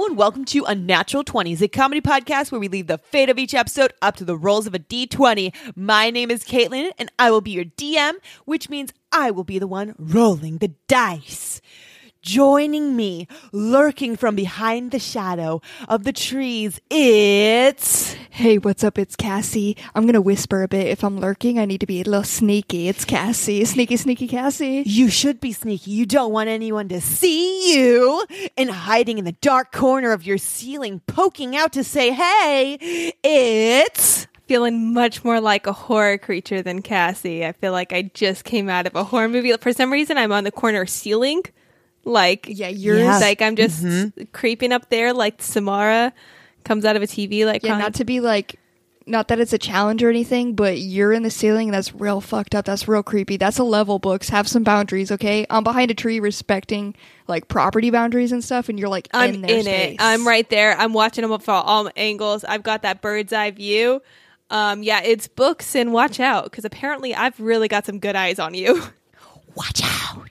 And welcome to Unnatural 20s, a comedy podcast where we leave the fate of each episode up to the rolls of a D20. My name is Caitlin and I will be your DM, which means I will be the one rolling the dice. Joining me, lurking from behind the shadow of the trees, it's. Hey, what's up? It's Cassie. I'm gonna whisper a bit. If I'm lurking, I need to be a little sneaky. It's Cassie. Sneaky, sneaky Cassie. You should be sneaky. You don't want anyone to see you. And hiding in the dark corner of your ceiling, poking out to say, hey, it's. feeling much more like a horror creature than Cassie. I feel like I just came out of a horror movie. For some reason, I'm on the corner ceiling. Like, Yeah, you're Yes. like I'm just creeping up there like Samara comes out of a TV. Like, yeah, crying. not to be like not that it's a challenge or anything, but you're in the ceiling. That's real fucked up. That's real creepy. That's a level, books. Have some boundaries, okay? I'm behind a tree, respecting like property boundaries and stuff, and you're like I'm in in, it. I'm right there. I'm watching them from all angles. I've got that bird's eye view. Um, yeah, it's books and watch out because apparently I've really got some good eyes on you. Watch out.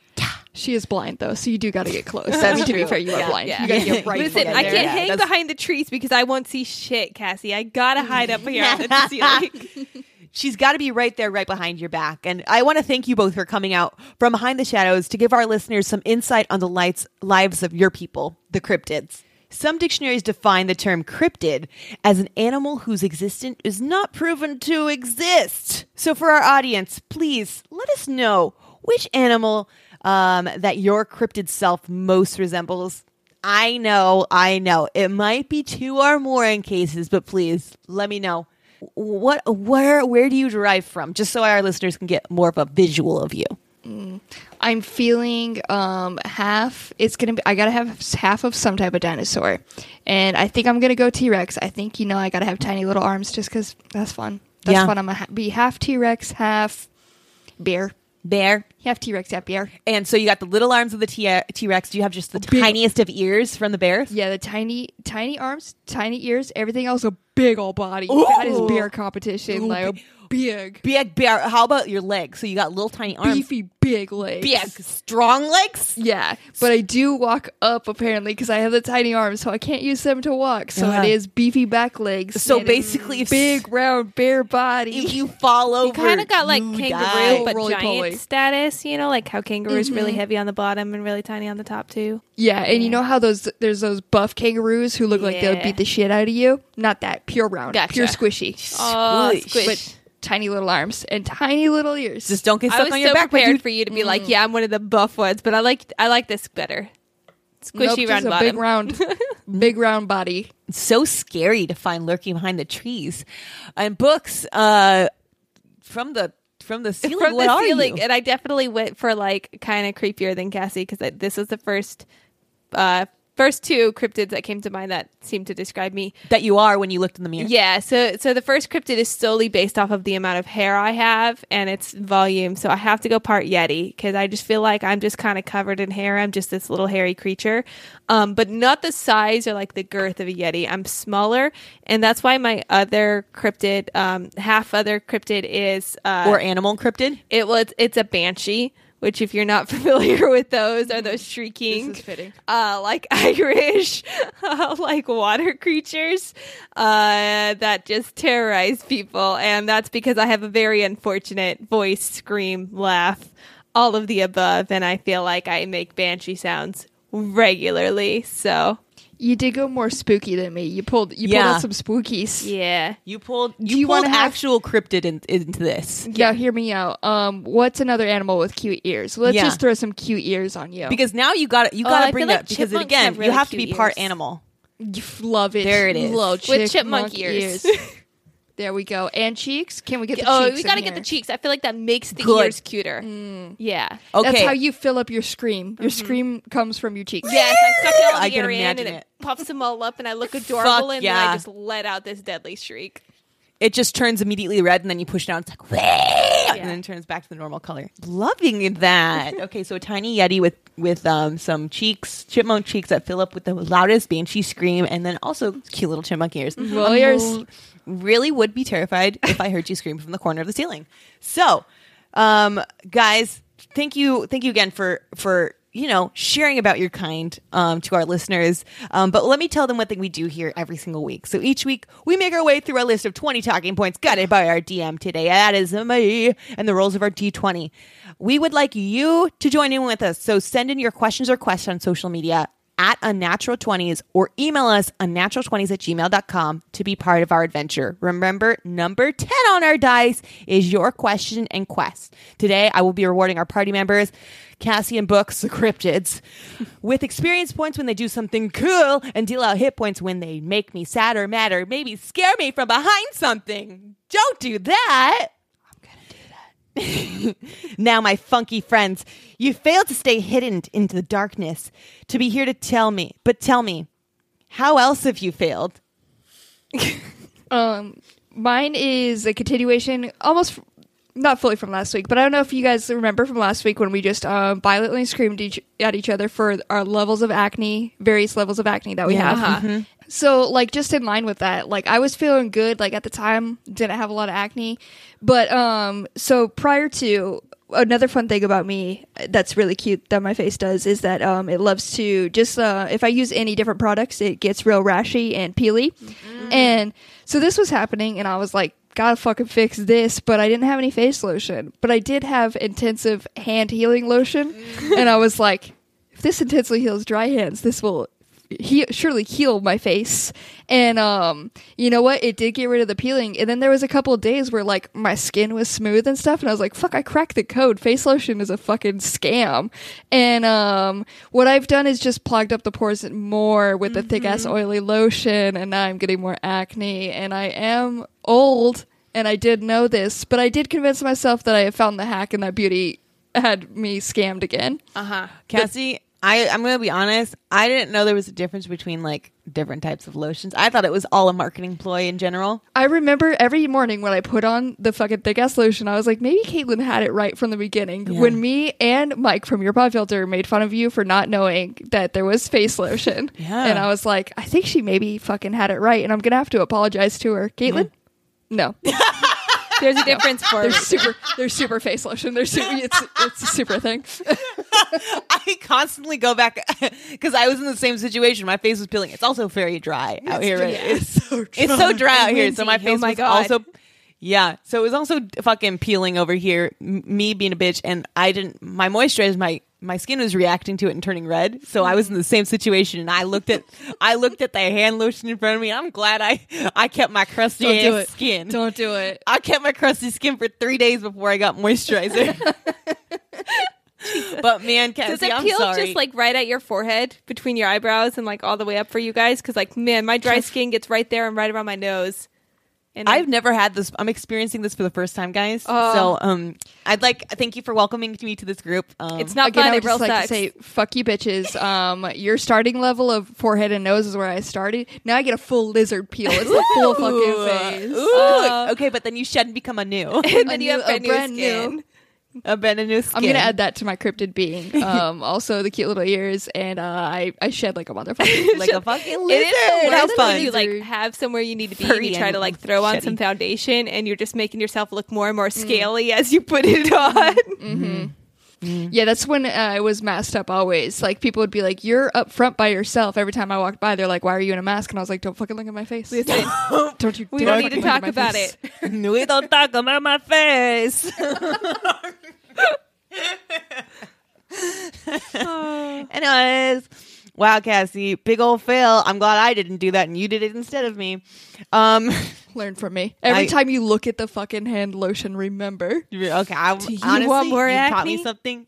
She is blind though, so you do got to get close. That's I mean, to be fair, you are blind. yeah. You got to get right. Listen, I can't Yeah, hang that's- behind the trees because I won't see shit, Cassie. I gotta hide up here on the ceiling. She's got to be right there, right behind your back. And I want to thank you both for coming out from behind the shadows to give our listeners some insight on the lights, lives of your people, the cryptids. Some dictionaries define the term cryptid as an animal whose existence is not proven to exist. So, for our audience, please let us know which animal um, that your cryptid self most resembles. I know, I know. It might be two or more in cases, but please let me know what where where do you derive from just so our listeners can get more of a visual of you I'm feeling um half. It's gonna be. I gotta have half of some type of dinosaur, and I think I'm gonna go T Rex. I think you know I gotta have tiny little arms just because that's fun. That's Yeah. fun. I'm gonna ha- be half T Rex, half bear. Bear Half T Rex, half bear. and so you got the little arms of the T- t-rex do you have just the tiniest of ears from the bears Yeah, the tiny, tiny arms, tiny ears. Everything else a big old body. That is bear competition. Ooh, like big, big bear how about your legs so you got little tiny arms beefy, big legs. big strong legs Yeah, but I do walk up apparently because I have the tiny arms, so I can't use them to walk. So Uh-huh. it is beefy back legs. So and it's basically, if- big round bear body. if you fall over You kind of got like kangaroo, die. but Roly-poly. giant status. You know, like how kangaroo's really heavy on the bottom and really tiny on the top too. yeah, and you know how those there's those buff kangaroos who look like they'll beat the shit out of you. Not that pure round, Gotcha. pure squishy, Oh, Squish. squish. but tiny little arms and tiny little ears. just don't get I stuck was on your so back my prepared for you to be like, yeah, I'm one of the buff ones, but I like I like this better. Nope, Squishy just round a bottom. big round, big round body. It's so scary to find lurking behind the trees and books uh from the from the ceiling from what the are ceiling, you? and I definitely went for like kind of creepier than Cassie because this was the first, uh, first two cryptids that came to mind that seemed to describe me. that you are when you looked in the mirror Yeah, so so the first cryptid is solely based off of the amount of hair I have and its volume. So I have to go part Yeti because I just feel like I'm just kind of covered in hair. I'm just this little hairy creature, um, but not the size or like the girth of a Yeti. I'm smaller, and that's why my other cryptid, um, half other cryptid, is uh, or animal cryptid it was it's a banshee. Which, if you're not familiar with those, are those shrieking, This is fitting. uh, like Irish, like water creatures uh, that just terrorize people. And that's because I have a very unfortunate voice, scream, laugh, all of the above. And I feel like I make banshee sounds regularly. So, You did go more spooky than me. You pulled you Yeah. pulled out some spookies. yeah. you pulled you, you pulled wanna have- actual cryptid in, into this Yeah, hear me out. Um, what's another animal with cute ears? Let's Yeah. just throw some cute ears on you. because now you got you Oh, got I to bring feel like that because chipmunks again have you have to be cute part ears. animal you f- love it. There it is. Little With chipmunk chipmunk ears. there we go. And cheeks. Can we get the oh, cheeks? we got to get the cheeks. I feel like that makes the Good. ears cuter. Mm. Yeah. okay That's how you fill up your scream. Your mm-hmm. scream comes from your cheeks. Yes, I suck it all I the can air in, and it, it. puffs them all up, and I look adorable, and then. I just let out this deadly shriek. It just turns immediately red and then you push it down it's like "Wah!" and then it turns back to the normal color. Loving that. Okay so a tiny yeti with with um some cheeks chipmunk cheeks that fill up with the loudest banshee scream and then also cute little chipmunk ears. Little I'm ears. really would be terrified if i heard you scream from the corner of the ceiling. So um guys thank you thank you again for for you know, sharing about your kind um, to our listeners. Um, but let me tell them one thing we do here every single week. So each week we make our way through a list of 20 talking points guided by our DM today. That is me and the rolls of our D20. We would like you to join in with us. So send in your questions or questions on social media at unnatural 20s or email us unnatural20s at gmail.com to be part of our adventure. Remember, number 10 on our dice is your question and quest. Today, I will be rewarding our party members, Cassie and Books, the cryptids, with experience points when they do something cool and deal out hit points when they make me sad or mad or maybe scare me from behind something. Don't do that. now, my funky friends, you failed to stay hidden into the darkness to be here to tell me. But tell me, how else have you failed? Um, mine is a continuation, almost not fully from last week, but I don't know if you guys remember from last week when we just um, violently screamed each, at each other for our levels of acne, various levels of acne that we Yeah. have. So, like, just in line with that, like, I was feeling good. Like at the time, didn't have a lot of acne, but um, so prior to another fun thing about me that's really cute that my face does is that um, it loves to just uh, if I use any different products, it gets real rashy and peely, and so this was happening, and I was like. Gotta fucking fix this, but I didn't have any face lotion. But I did have intensive hand healing lotion, mm. and I was like, if this intensely heals dry hands, this will he- surely heal my face. And um, you know what? It did get rid of the peeling. And then there was a couple of days where like my skin was smooth and stuff, and I was like, "Fuck! I cracked the code. Face lotion is a fucking scam." And um, what I've done is just plugged up the pores more with the thick ass oily lotion, and now I'm getting more acne. And I am old, and I did know this, but I did convince myself that I had found the hack, and that beauty had me scammed again. Uh huh. Cassie, I, I'm going to be honest. I didn't know there was a difference between like different types of lotions. I thought it was all a marketing ploy in general. I remember every morning when I put on the fucking thick ass lotion, I was like, maybe Caitlin had it right from the beginning. Yeah. When me and Mike from your pod filter made fun of you for not knowing that there was face lotion. Yeah. And I was like, I think she maybe fucking had it right, and I'm gonna have to apologize to her. Caitlin? No. There's a difference for They're super they're super face lotion. They're super it's it's a super thing. I constantly go back because I was in the same situation. My face was peeling. It's also very dry out here. Right? It's so dry. It's so dry out here. So my windy. face Oh my was God. also. Yeah, so it was also fucking peeling over here. m- Me being a bitch, and I didn't. My moisturizer, my my skin was reacting to it and turning red. So I was in the same situation, and I looked at I looked at the hand lotion in front of me. I'm glad I I kept my crusty Don't do it. skin. Don't do it. I kept my crusty skin for three days before I got moisturizer. but man, Cassie, Does it I'm peel sorry. just like right at your forehead between your eyebrows and like all the way up for you guys? Because like, man, my dry skin gets right there and right around my nose. And I've never had this. I'm experiencing this for the first time, guys. Oh. So, um, I'd like thank you for welcoming me to this group. Um, it's not Again, fun. I It would real just like sucks. to say, fuck you, bitches. Um, your starting level of forehead and nose is where I started. Now I get a full lizard peel. It's the full fucking face. Ooh, Uh, okay, but then you shed and become a new, and then a you have new- a brand new skin. new. A brand new skin. I'm gonna add that to my cryptid being. Um, also the cute little ears, and uh, I I shed like a motherfucker. like a fucking It lizard. is so fun! you like have somewhere you need to be and you try to like throw on shitty. some foundation and you're just making yourself look more and more Mm. scaly as you put it on. Yeah, that's when uh, I was masked up. Always like people would be like, "You're up front by yourself." Every time I walked by, they're like, "Why are you in a mask?" And I was like, "Don't fucking look at my face. Don't you? we don't need to fucking look at talk about face." it. we don't talk about my face. Anyways, wow, Cassie, big old fail. I'm glad I didn't do that and you did it instead of me. Um, Learn from me. Every I- time you look at the fucking hand lotion, remember. okay, I, Do you honestly, want more you've taught me acne? something.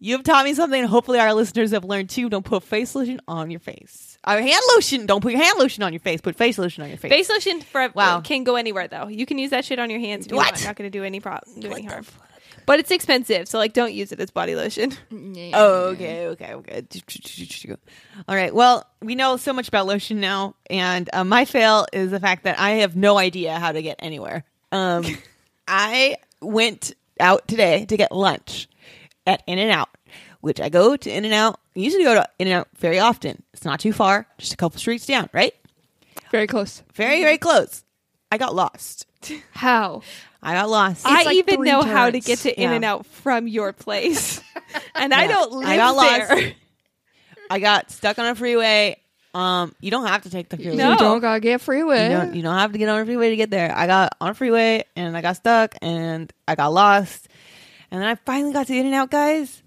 You've taught me something, and hopefully our listeners have learned too. Don't put face lotion on your face. Uh, hand lotion. Don't put your hand lotion on your face. Put face lotion on your face. Face lotion for Wow. can go anywhere though. You can use that shit on your hands. If you What? want. Not going to do any prop, do any harm. But it's expensive, so like don't use it as body lotion. Oh, okay, okay, okay. All right. Well, we know so much about lotion now, and uh, my fail is the fact that I have no idea how to get anywhere. Um, I went out today to get lunch at In and Out, which I go to In and Out. I usually go to In and Out very often. It's not too far, just a couple streets down, right? Very close. Very, very close. I got lost. How? I got lost. I like even three know how to get to In Yeah. and Out from your place, and I don't live I got lost. there. I got stuck on a freeway. Um, you don't have to take the freeway. No. You don't gotta get freeway. You don't, you don't have to get on a freeway to get there. I got on a freeway and I got stuck and I got lost. And then I finally got to In and Out, guys.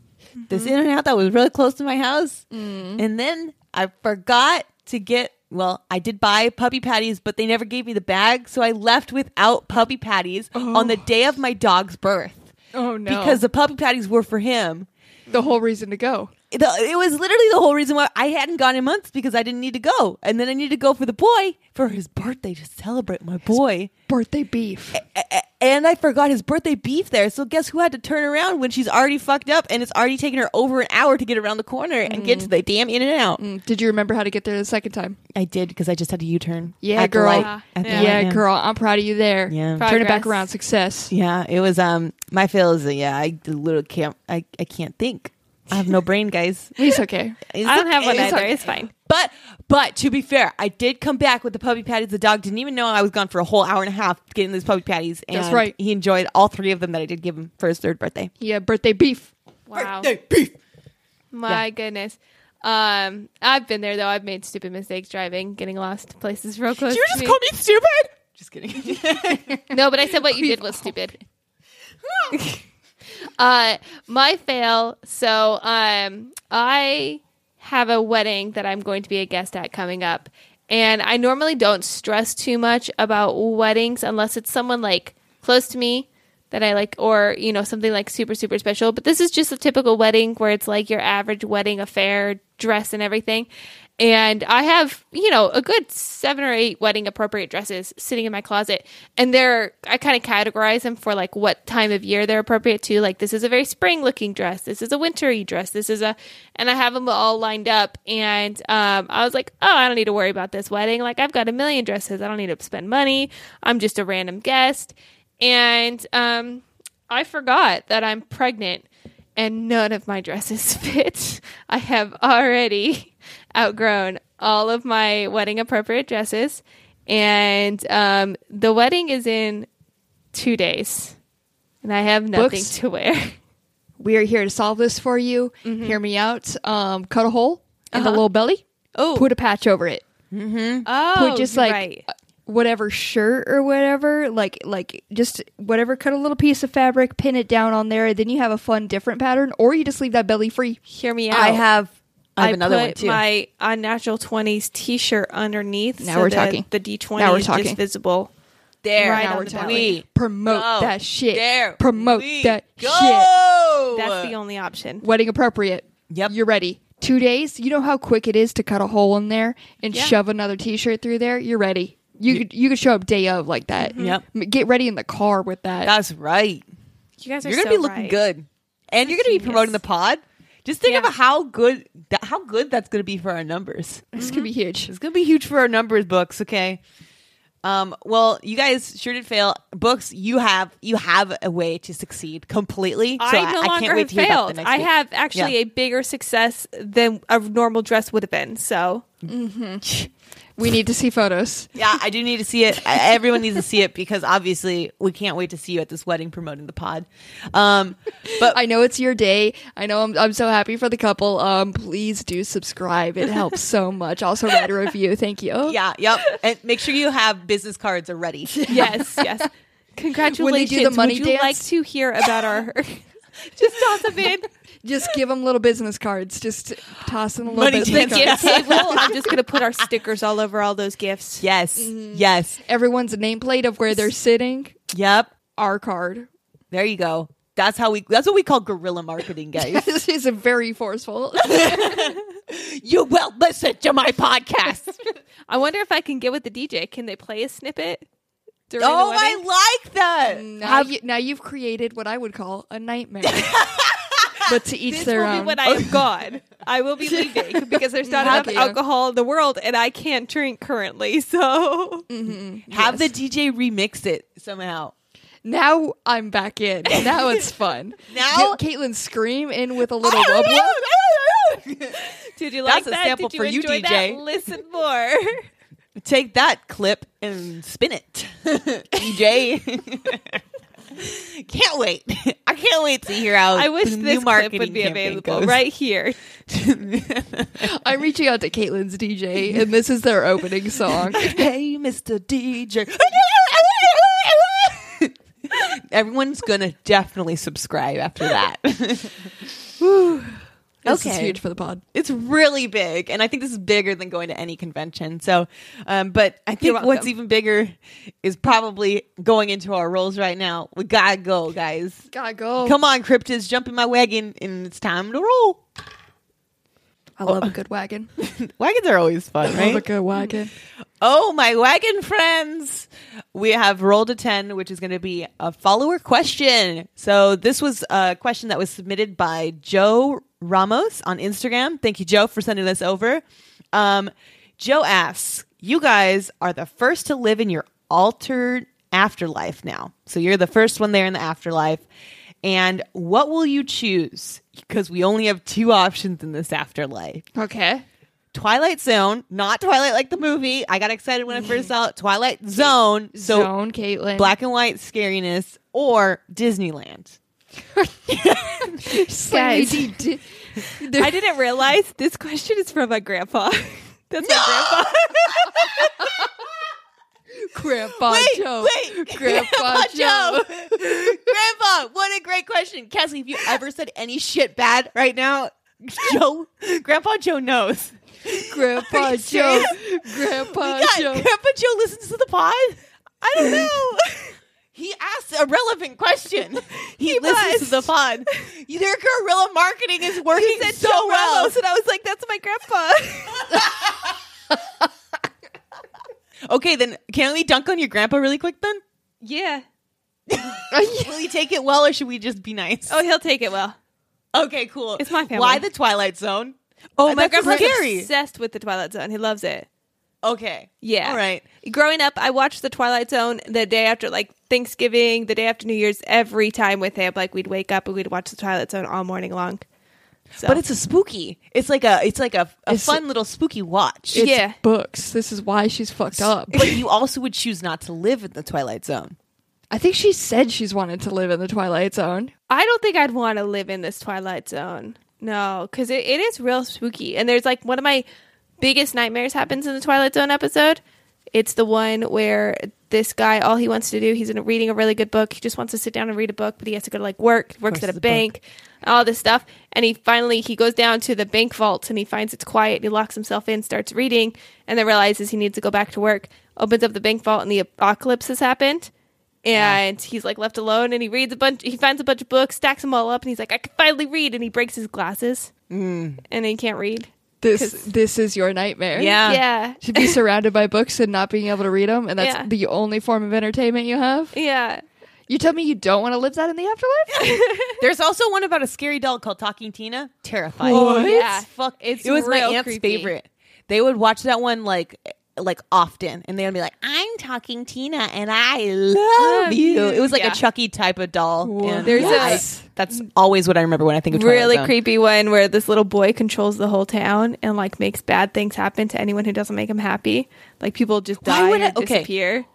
This In and Out that was really close to my house. And then I forgot to get, well, I did buy puppy patties, but they never gave me the bag. So I left without puppy patties on the day of my dog's birth oh no! because the puppy patties were for him. the whole reason to go. The, it was literally the whole reason why I hadn't gone in months because I didn't need to go. And then I needed to go for the boy for his birthday to celebrate my boy. Birthday beef. A- a- and I forgot his birthday beef there. So guess who had to turn around when she's already fucked up and it's already taken her over an hour to get around the corner and get to the damn in and out. Mm, Did you remember how to get there the second time? I did because I just had to U-turn. Yeah, at the girl. light- Yeah. at the Yeah. light, girl, I'm proud of you there. Yeah. Turn it back Progress. around. Success. Yeah, it was um my fail is that, yeah I literally can't I, I can't think. I have no brain, guys. It's okay. It's I don't have one okay. either. okay. It's fine. But but to be fair, I did come back with the puppy patties. The dog didn't even know I was gone for a whole hour and a half getting these puppy patties. And That's right. He enjoyed all three of them that I did give him for his third birthday. Yeah, birthday beef. Wow. Birthday beef. My goodness. Um, I've been there though. I've made stupid mistakes driving, getting lost places real close. Did you to just me. call me stupid? Just kidding. No, but I said what you did was stupid. Uh, my fail. So, um, I have a wedding that I'm going to be a guest at coming up, and I normally don't stress too much about weddings unless it's someone like close to me that I like, or you know, something like super super special. But this is just a typical wedding where it's like your average wedding affair, dress and everything. And I have, you know, a good seven or eight wedding appropriate dresses sitting in my closet. And they're, I kind of categorize them for like what time of year they're appropriate to. Like, this is a very spring looking dress. This is a wintry dress. This is a, and I have them all lined up. And um, I was like, oh, I don't need to worry about this wedding. Like, I've got a million dresses. I don't need to spend money. I'm just a random guest. And um, I forgot that I'm pregnant and none of my dresses fit. I have already outgrown all of my wedding appropriate dresses, and um, the wedding is in two days, and I have nothing Books? to wear. We are here to solve this for you. Hear me out. Um, cut a hole in the little belly. Oh, Put a patch over it. oh, Put just like right. uh, whatever shirt or whatever, like like just whatever. Cut a little piece of fabric, pin it down on there. Then you have a fun different pattern, or you just leave that belly free. hear me out. I have I have I another put one too. my unnatural twenties T-shirt underneath. Now so we're the- talking. The D twenty Now we're is talking. just visible. there. Right now on we're the talking. belly. Promote Go. that shit. There. Promote we that go. shit. That's the only option. Wedding appropriate. Yep. You're ready. Two days. You know how quick it is to cut a hole in there and Yeah. shove another T-shirt through there. You're ready. You could you could show up day of like that. Mm-hmm. Yep. M- Get ready in the car with that. That's right. You guys are You're gonna so be looking right. good, and you're gonna be promoting the pod. Just think Yeah. about how good that, how good that's gonna be for our numbers. this could be huge. It's gonna be huge for our numbers books. Okay. Um, well, you guys sure did fail. Books, you have you have a way to succeed completely. So I no I, longer can't wait have to hear about failed. the next I week. have actually Yeah. a bigger success than a normal dress would have been. So We need to see photos. Yeah, I do need to see it. Everyone needs to see it because obviously we can't wait to see you at this wedding promoting the pod. Um, but I know it's your day. I know I'm, I'm so happy for the couple. Um, please do subscribe. It helps so much. Also write a review. Thank you. yeah, yep. And make sure you have business cards are ready. yes, yes. Congratulations. money Would you dance? like to hear about our? Just toss them in Just give them little business cards. Just toss them a little Money business the dance. cards. gift table. I'm just gonna put our stickers all over all those gifts. Yes, Mm-hmm. yes, Everyone's nameplate of where they're sitting. yep. Our card. There you go. That's how we. That's what we call guerrilla marketing, guys. this is a very forceful. you will listen to my podcast. I wonder if I can get with the DJ. Can they play a snippet? Oh. I like that. now, you, now you've created what I would call a nightmare. But to each This their will own. be when I am gone. I will be leaving because there's not enough alcohol in the world, and I can't drink currently. So mm-hmm. Have the DJ remix it somehow. now I'm back in. Now it's fun. Now- Get Caitlin scream in with a little wub wub. Did you That's like a that? sample Did you for you, enjoy DJ. That? Listen more. Take that clip and spin it, DJ. Can't wait. I can't wait to hear how I wish the this new clip would be available goes. right here. I'm reaching out to Caitlin's DJ, and this is their opening song. hey, Mr. DJ. Everyone's gonna definitely subscribe after that. This is huge for the pod. it's really big, and I think this is bigger than going to any convention. So, um, but I think what's even bigger is probably going into our rolls right now. We gotta go, guys. Gotta go. Come on, cryptids, jump in my wagon, and it's time to roll. I love a good wagon. Wagons are always fun, I love right? a good wagon. Oh, my wagon friends. We have rolled a 10, which is going to be a follower question. So, this was a question that was submitted by Joe Ramos on Instagram. Thank you, Joe, for sending this over. Um, Joe asks, You guys are the first to live in your altered afterlife now. So, you're the first one there in the afterlife. And what will you choose? Because we only have two options in this afterlife. Okay. Twilight Zone, not Twilight like the movie. I got excited when I first saw it. Twilight Zone, so Zone, Caitlin. black and white scariness, or Disneyland. Guys. I didn't realize this question is from my grandpa. That's my grandpa. Grandpa wait, Joe. wait, Grandpa Joe. Grandpa, what a great question, Cassie. If you ever said any shit bad right now, Joe, Grandpa Joe knows. Grandpa Joe. Grandpa We got- Joe. Grandpa Joe listens to the pod. I don't know. He asked a relevant question. He, listens to the pod. Their guerrilla marketing is working He said so Joe well. Ramos, and I was like, "That's my grandpa." Okay, then can we dunk on your grandpa really quick then? yeah. Will he take it well or should we just be nice? Oh, he'll take it well. okay, cool. It's my family. Why the Twilight Zone? Oh, Uh, my that's grandpa's scary. obsessed with the Twilight Zone. He loves it. Okay. Yeah. All right. Growing up, I watched the Twilight Zone the day after, like Thanksgiving, the day after New Year's, every time with him. Like we'd wake up and we'd watch the Twilight Zone all morning long. So. But it's a spooky. It's like a it's like a, a It's- fun little spooky watch. It's Yeah. books. This is why she's fucked up. but you also would choose not to live in the Twilight Zone. I think she said she's wanted to live in the Twilight Zone. I don't think I'd want to live in this Twilight Zone. No, because it, it is real spooky. And there's like one of my biggest nightmares happens in the Twilight Zone episode. It's the one where this guy, all he wants to do, he's reading a really good book. He just wants to sit down and read a book, but he has to go to like work, works at a bank, all this stuff. And he finally he goes down to the bank vault and he finds it's quiet. And he locks himself in, starts reading, and then realizes he needs to go back to work. Opens up the bank vault and the apocalypse has happened and he's like left alone and he reads a bunch he finds a bunch of books stacks them all up and he's like i can finally read and he breaks his glasses Mm. and he can't read this this is your nightmare. Yeah. yeah To be surrounded by books and not being able to read them, and that's Yeah. the only form of entertainment you have. yeah You tell me you don't want to live that in the afterlife? There's also one about a scary doll called Talking Tina. Terrifying. What? Yeah. Fuck. It's it was my real aunt's creepy. favorite. They would watch that one like like often, and they would be like, "I'm Talking Tina, and I love Love you." you. It was like Yeah. a Chucky type of doll. and There's I- a- that's always what I remember when I think of Twilight really Zone. creepy one where this little boy controls the whole town and like makes bad things happen to anyone who doesn't make him happy like people just Why die would or I- okay. disappear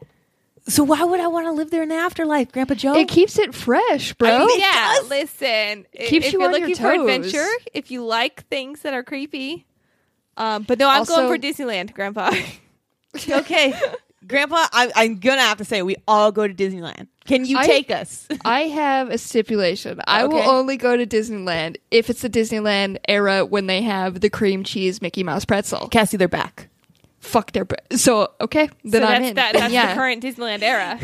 So why would I want to live there in the afterlife, Grandpa Joe? It keeps it fresh, bro. I mean, yeah does. listen i- Keeps if you you're on your looking for adventure if you like things that are creepy um but no i'm Also- going for disneyland grandpa okay, Grandpa, I, I'm gonna have to say we all go to Disneyland. Can you I- take us? I have a stipulation. I will only go to Disneyland if it's the Disneyland era when they have the cream cheese Mickey Mouse pretzel. Cassie, they're back. Fuck their bre- so okay. Then so I'm that's in. that, that's yeah. the current disneyland era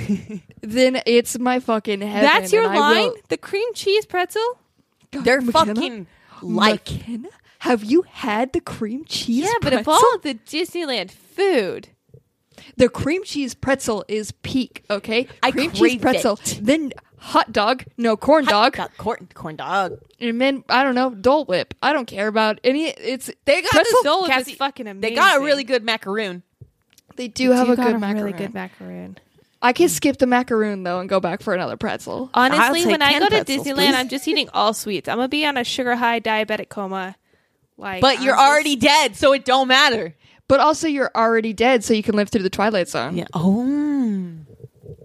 then it's my fucking heaven. that's your line will- the cream cheese pretzel God, They're McKenna? fucking like. McKenna? Have you had the cream cheese? yeah but of all the disneyland food the cream cheese pretzel is peak. Okay, I cream cheese pretzel. it. Then hot dog, no corn dog, Got corn, corn dog. and then I don't know Dole Whip. I don't care about any. It's They got Pretzel? this Dole Whip is Cassie, fucking They got a really good macaroon. they do have You a got good a macaroon. really good macaroon I can skip the macaroon though and go back for another pretzel. honestly when i 10 go to pretzels, disneyland please. i'm just eating all sweets i'm gonna be on a sugar high diabetic coma like But you're just- already dead, so it don't matter. But also, you're already dead, so you can live through the Twilight Zone. Yeah. Oh.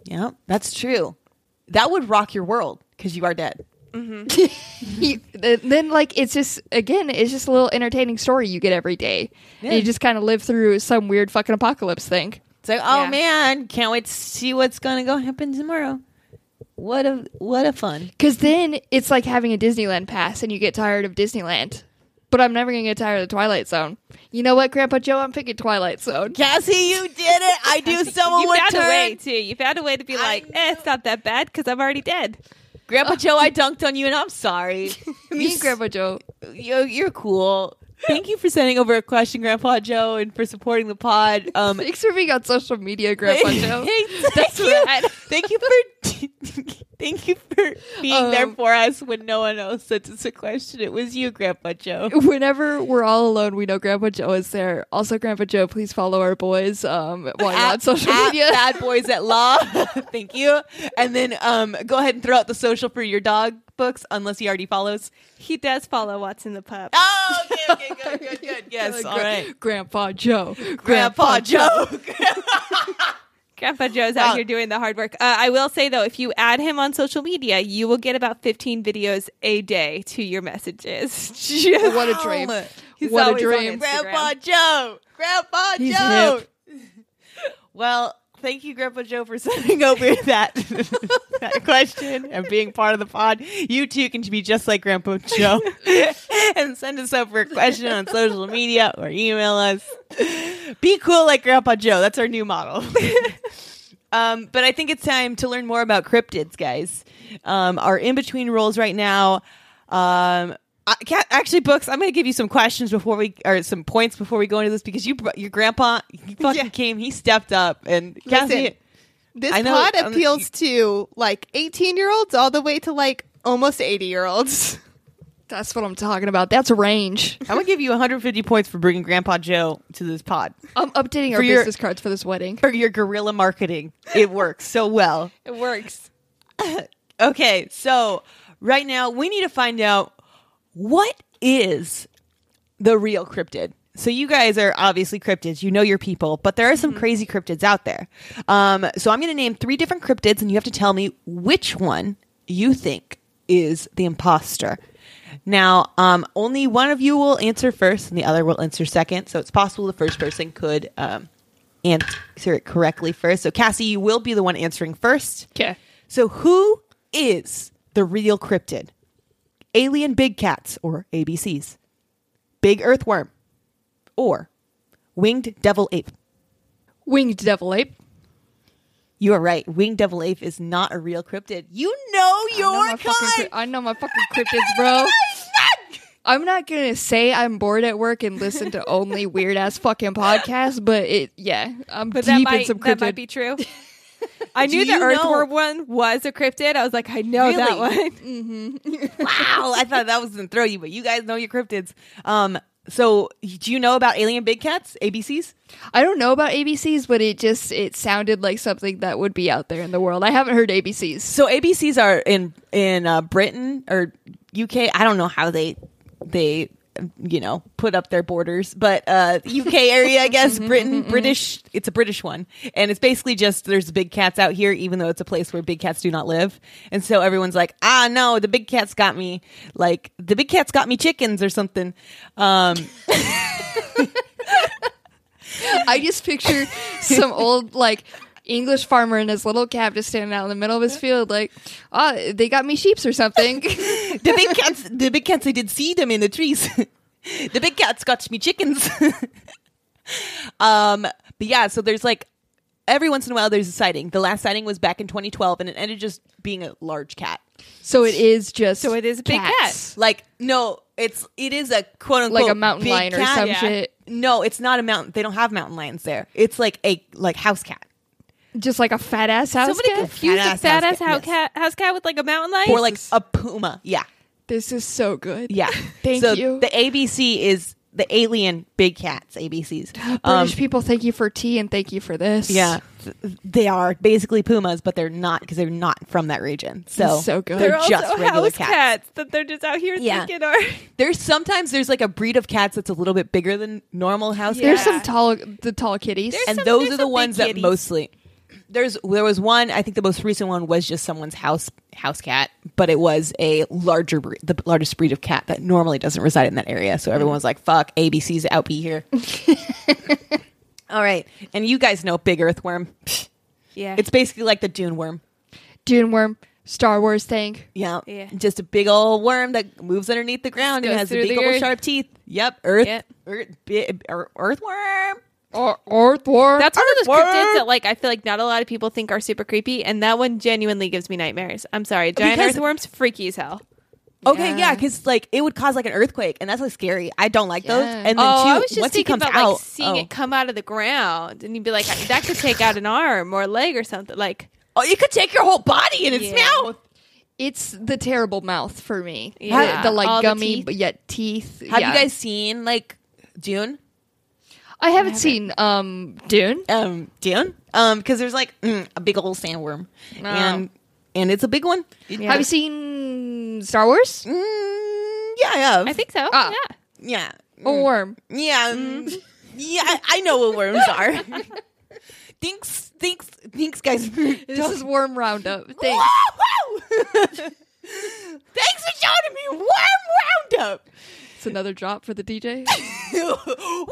Yeah, that's true. That would rock your world because you are dead. Mm-hmm. You- th- then, like, it's just again, it's just a little entertaining story you get every day, Yeah. and you just kind of live through some weird fucking apocalypse thing. It's like, oh Yeah. man, can't wait to see what's gonna go happen tomorrow. What a what a fun. Because then it's like having a Disneyland pass, and you get tired of Disneyland. But I'm never gonna get tired of the Twilight Zone. You know what, Grandpa Joe? I'm picking Twilight Zone. Cassie, you did it. I do someone you would found turn. a way too. You found a way to be like, eh, it's not that bad because I'm already dead. Grandpa Joe, I dunked on you, and I'm sorry. Me and Grandpa Joe. you, you're cool. Thank you for sending over a question, Grandpa Joe, and for supporting the pod. Um, Thanks for being on social media, Grandpa Joe. thank That's you. rad. Thank you for thank you for being there Um, for us when no one else sent us a question. It was you, Grandpa Joe. Whenever we're all alone, we know Grandpa Joe is there. Also, Grandpa Joe, please follow our boys um, while you're on social at media. Bad Boys at Law. Thank you. And then um, go ahead and throw out the social for your dog books, unless he already follows. He does follow Watson the pup. Oh, okay, okay, good, good, good. Yes, Gra- all right. Grandpa Joe. Grandpa Joe. Grandpa Joe's Wow. out here doing the hard work. Uh, I will say though, if you add him on social media, you will get about 15 videos a day to your messages. Just- What a dream. He's What a dream. Grandpa Joe. Grandpa He's Joe. Well, thank you, Grandpa Joe, for sending over that, that question and being part of the pod. You too can be just like Grandpa Joe and send us over a question on social media or email us. Be cool like Grandpa Joe. That's our new model. Um, but I think it's time to learn more about cryptids, guys. Um, our in between rolls right now. Um, actually, books. I'm going to give you some questions before we, or some points before we go into this because you, your grandpa, he fucking Yeah. came. He stepped up and Listen, Cassie. This I know, pod um, appeals to like 18 year olds all the way to like almost 80 year olds. That's what I'm talking about. That's range. I'm gonna give you 150 points for bringing Grandpa Joe to this pod I'm updating our your- business cards for this wedding. for your guerrilla marketing. It works so well. It works. Okay, so right now we need to find out what is the real cryptid. So you guys are obviously cryptids. You know your people, but there are some crazy cryptids out there. Um, so I'm going to name three different cryptids, and you have to tell me which one you think is the imposter. Now, um, only one of you will answer first, and the other will answer second. So it's possible the first person could um, answer it correctly first. So Cassie, you will be the one answering first. Okay. So, who is the real cryptid? Alien big cats or ABCs? Big earthworm or winged devil ape? Winged devil ape. You are right. Winged devil ape is not a real cryptid. You know I know, your my fucking. I know my fucking cryptids, bro. I'm not gonna say I'm bored at work and listen to only weird ass fucking podcasts, but it yeah, I'm But deep that in might, some that might be true. I knew the you know- earthworm one was a cryptid. I was like, I know that Really? one. wow, I thought that was gonna throw you, but you guys know your cryptids. Um, so do you know about alien big cats? ABCs? I don't know about ABCs, but it just it sounded like something that would be out there in the world. I haven't heard ABCs. So ABCs are in in uh, Britain or UK. I don't know how they they you know put up their borders, but uh, UK area, I guess Britain, British. It's a British one, and it's basically just there's big cats out here, even though it's a place where big cats do not live, and so everyone's like, ah, no, the big cats got me, like the big cats got me chickens or something. Um, I just picture some old like English farmer in his little cab just standing out in the middle of his field, like, oh, they got me sheeps or something. the big cats, the big cats, I did see them in the trees. the big cats got me chickens. um, but yeah, so there's like every once in a while there's a sighting. The last sighting was back in 2012, and it ended just being a large cat. so it is just So it is a big cats. Like no, it's it is a quote unquote like a mountain lion or cat. some Yeah. shit, No, it's not a mountain. They don't have mountain lions there. It's like a like house cat just like a fat ass house cat. Somebody cat. confused a Fat-ass fat house ass cat, house yes. cat, house cat with like a mountain lion. or like a puma. Yeah. This is so good. Yeah. Thank so you. The ABC is the alien big cats, ABCs. British Um, people, thank you for tea and thank you for this. yeah, th- they are basically pumas, but they're not because they're not from that region. So So good. They're, They're also just regular house cats. cats. that they're just out here Yeah. thinking are. There's sometimes there's like a breed of cats that's a little bit bigger than normal house cats. There's cats. some tall, the tall kitties. There's and some- those are the some big ones that kitties. mostly there's there was one i think the most recent one was just someone's house house cat but it was a larger breed the largest breed of cat that normally doesn't reside in that area so everyone's like fuck abc's out be here all right and you guys know big earthworm Yeah. it's basically like the dune worm Dune worm, Star Wars thing. yeah, Yeah. just a big old worm that moves underneath the ground and has big old earth. sharp teeth yep earth Yep. earth, bi- earthworm Or earthworm. That's one of those Earthworm. cryptids that like I feel like not a lot of people think are super creepy, and that one genuinely gives me nightmares. I'm sorry, giant Because- earthworms freaky as hell. Okay, Yeah. yeah, because like it would cause like an earthquake, and that's like scary. I don't like those. Yeah. And then oh, two, I was just once he thinking comes about out, like seeing oh. it come out of the ground, and you'd be like, that could take out an arm or a leg or something. Like, oh, you could take your whole body in its Yeah. mouth. It's the terrible mouth for me. Yeah. The, the, like All the gummy teeth. but yet teeth. Have Yeah. you guys seen like Dune? I haven't seen um Dune. Um, Dune? Um, because there's like mm, a big old sandworm, No. and and it's a big one. Yeah. Have you seen Star Wars? Mm, yeah, I have. I think so. Ah. Yeah. yeah, A worm. yeah, mm, yeah. I- I know what worms are. thanks, thanks, thanks, guys. This is worm roundup. Thanks. Woo-hoo! Thanks for showing me worm roundup. It's another drop for the DJ. Woo-hoo!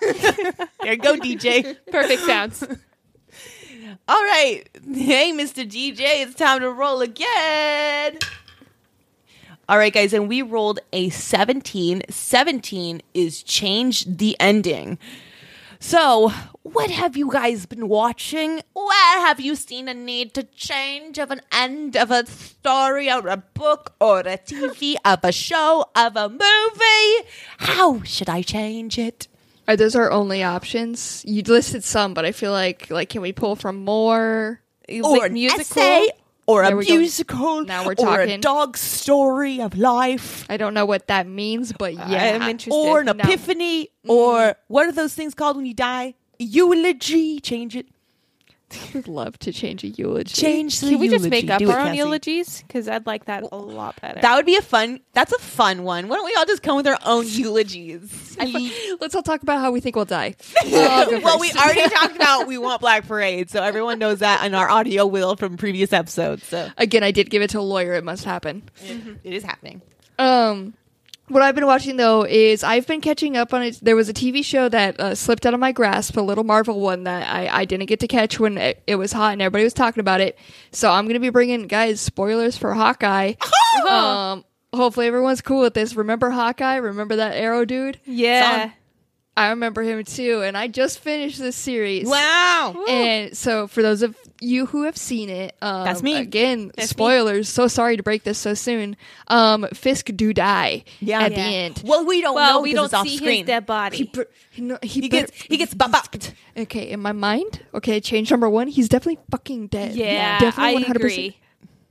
there go, DJ. Perfect sounds. All right. Hey, Mr. DJ, it's time to roll again. All right, guys, and we rolled a 17. 17 is change the ending. So, what have you guys been watching? Where have you seen a need to change of an end of a story or a book or a TV of a show of a movie? How should I change it? Are those our only options? You listed some, but I feel like like can we pull from more? or Like musical? essay, or There a we musical, Now we're talking. or a dog story of life, I don't know what that means, but yeah. I'm interested. or an No. epiphany, mm. or what are those things called when you die? Eulogy. Change it. I would love to change a eulogy. Change the eulogy. Can we eulogy. just make up Do it, our own Cassie. eulogies? Because I'd like that a lot better. That would be a fun. That's a fun one. Why don't we all just come with our own eulogies? Let's all talk about how we think we'll die. I'll well, we already talked about we want Black Parade, so everyone knows that in our audio will from previous episodes. So Again, I did give it to a lawyer. It must happen. it is happening. Um, what I've been watching though is I've been catching up on it. There was a TV show that uh, slipped out of my grasp, a little Marvel one that I, I didn't get to catch when it, it was hot and everybody was talking about it. So I'm gonna be bringing guys spoilers for Hawkeye. um, hopefully everyone's cool with this. Remember Hawkeye? Remember that Arrow dude? yeah. I remember him too, and I just finished this series. Wow. And so, for those of you who have seen it, um, That's me. Again, That's me. spoilers. So sorry to break this so soon. Um, Fisk do die Yeah. at Yeah. the end. Well, we don't Well, know we 'cause don't it's off see screen. his dead body. He, bur- he, no, he, He bur- gets he gets bopped. okay in my mind. Okay, change number one. He's definitely fucking dead. yeah, definitely I agree.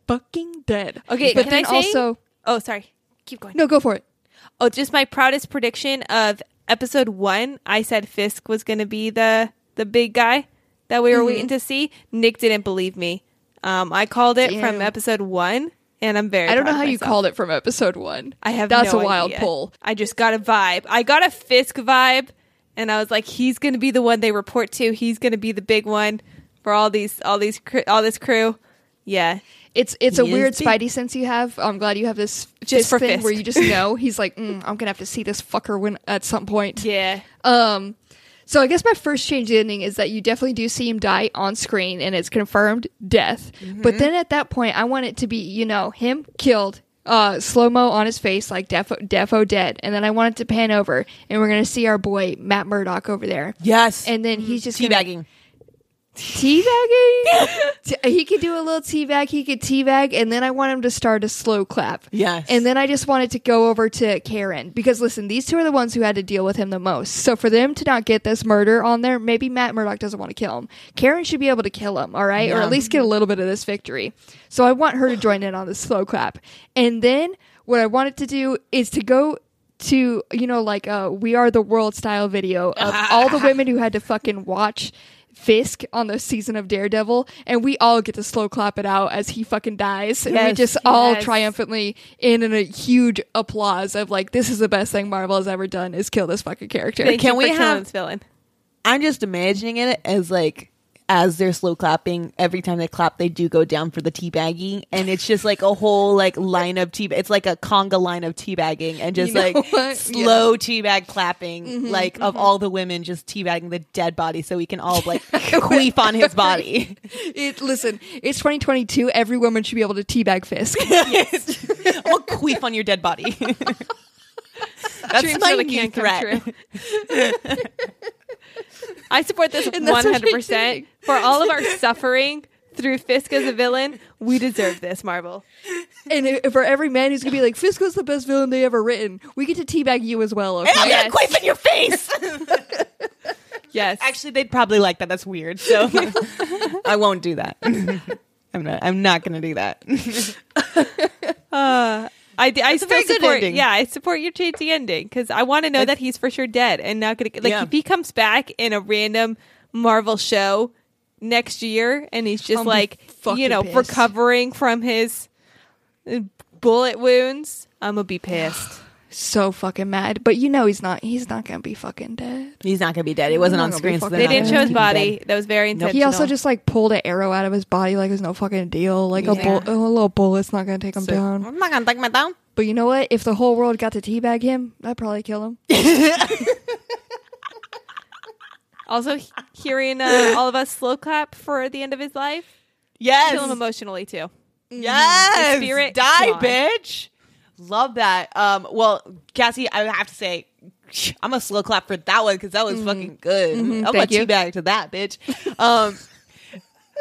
Fucking dead. Okay, but can then I say- also Oh, sorry. Keep going. no, go for it. Oh, just my proudest prediction of episode one. I said Fisk was going to be the the big guy that we were Mm-hmm. waiting to see. Nick didn't believe me. Um, I called it from episode one, and I'm very. I don't know how you called it from episode one. I have. That's no a wild idea. pull. I just got a vibe. I got a Fisk vibe, and I was like, he's going to be the one they report to. He's going to be the big one for all these, all these, all this crew. Yeah, It's it's a He is weird big. spidey sense you have. I'm glad you have this Just Fisk for thing Fisk. where you just know he's like, mm, I'm gonna have to see this fucker when at some point. yeah. Um, so I guess my first change ending is that you definitely do see him die on screen and it's confirmed death. Mm-hmm. But then at that point, I want it to be you know him killed. Uh, slow mo on his face, like Defo, Defo dead, and then I want it to pan over, and we're gonna see our boy Matt Murdock over there, Yes. and then he's just gonna- teabagging. Teabagging. He could do a little teabag. He could teabag, and then I want him to start a slow clap. Yes. And then I just wanted to go over to Karen because listen, these two are the ones who had to deal with him the most. So for them to not get this murder on there, maybe Matt Murdock doesn't want to kill him. Karen should be able to kill him, all right, or at least get a little bit of this victory. So I want her to join in on the slow clap, and then what I wanted to do is to go to you know like a we are the world style video of all the women who had to fucking watch Fisk on the season of Daredevil, and we all get to slow clap it out as he fucking dies, and we just all yes. triumphantly in a huge applause of like this is the best thing Marvel has ever done is kill this fucking character. Thank Can you we for have- this villain? I'm just imagining it as like as they're slow clapping, every time they clap, they do go down for the teabagging, and it's just like a whole like line of tea. It's like a conga line of teabagging, and just You know like what? slow teabag clapping, mm-hmm, like of mm-hmm. all the women just teabagging the dead body, so we can all like queef on his body. It, listen, it's 2022. Every woman should be able to teabag Fisk. I'm gonna queef on your dead body. That's Dreams my really new threat. True. I support this And that's one what hundred you're percent for all of our suffering through Fisk as a villain. We deserve this, Marvel. and i- for every man who's gonna be like Fisk was the best villain they ever written, we get to teabag you as well. Okay? And I'm Yes. gonna queef in your face. Yes, Actually, they'd probably like that. That's weird. So I won't do that. I'm not. I'm not going to do that. Uh, I, I still support. ending. Yeah, I support your the ending because I want to know that he's for sure dead and not gonna like Yeah. if he comes back in a random Marvel show next year and he's just I'll like you know pissed. recovering from his uh, bullet wounds. I'm gonna be pissed. So fucking mad, but you know he's not. He's not gonna be fucking dead. He's not going to be dead. It wasn't on not gonna be screen. So fucking they're they not didn't show his body. dead. That was very intentional. He also just like pulled an arrow out of his body like there's no fucking deal. Like a, Yeah. bull- a little bullet's not gonna take him So, down. I'm not going to take my down. But you know what? If the whole world got to teabag him, I'd probably kill him. also he- hearing uh, all of us slow clap for the end of his life. Yes. Kill him emotionally too. Yes. The spirit Die, gone. bitch. Love that. Um. Well, Cassie, I have to say, I'm a slow clap for that one because that was fucking good. I'm a Thank teabag to that bitch. Um.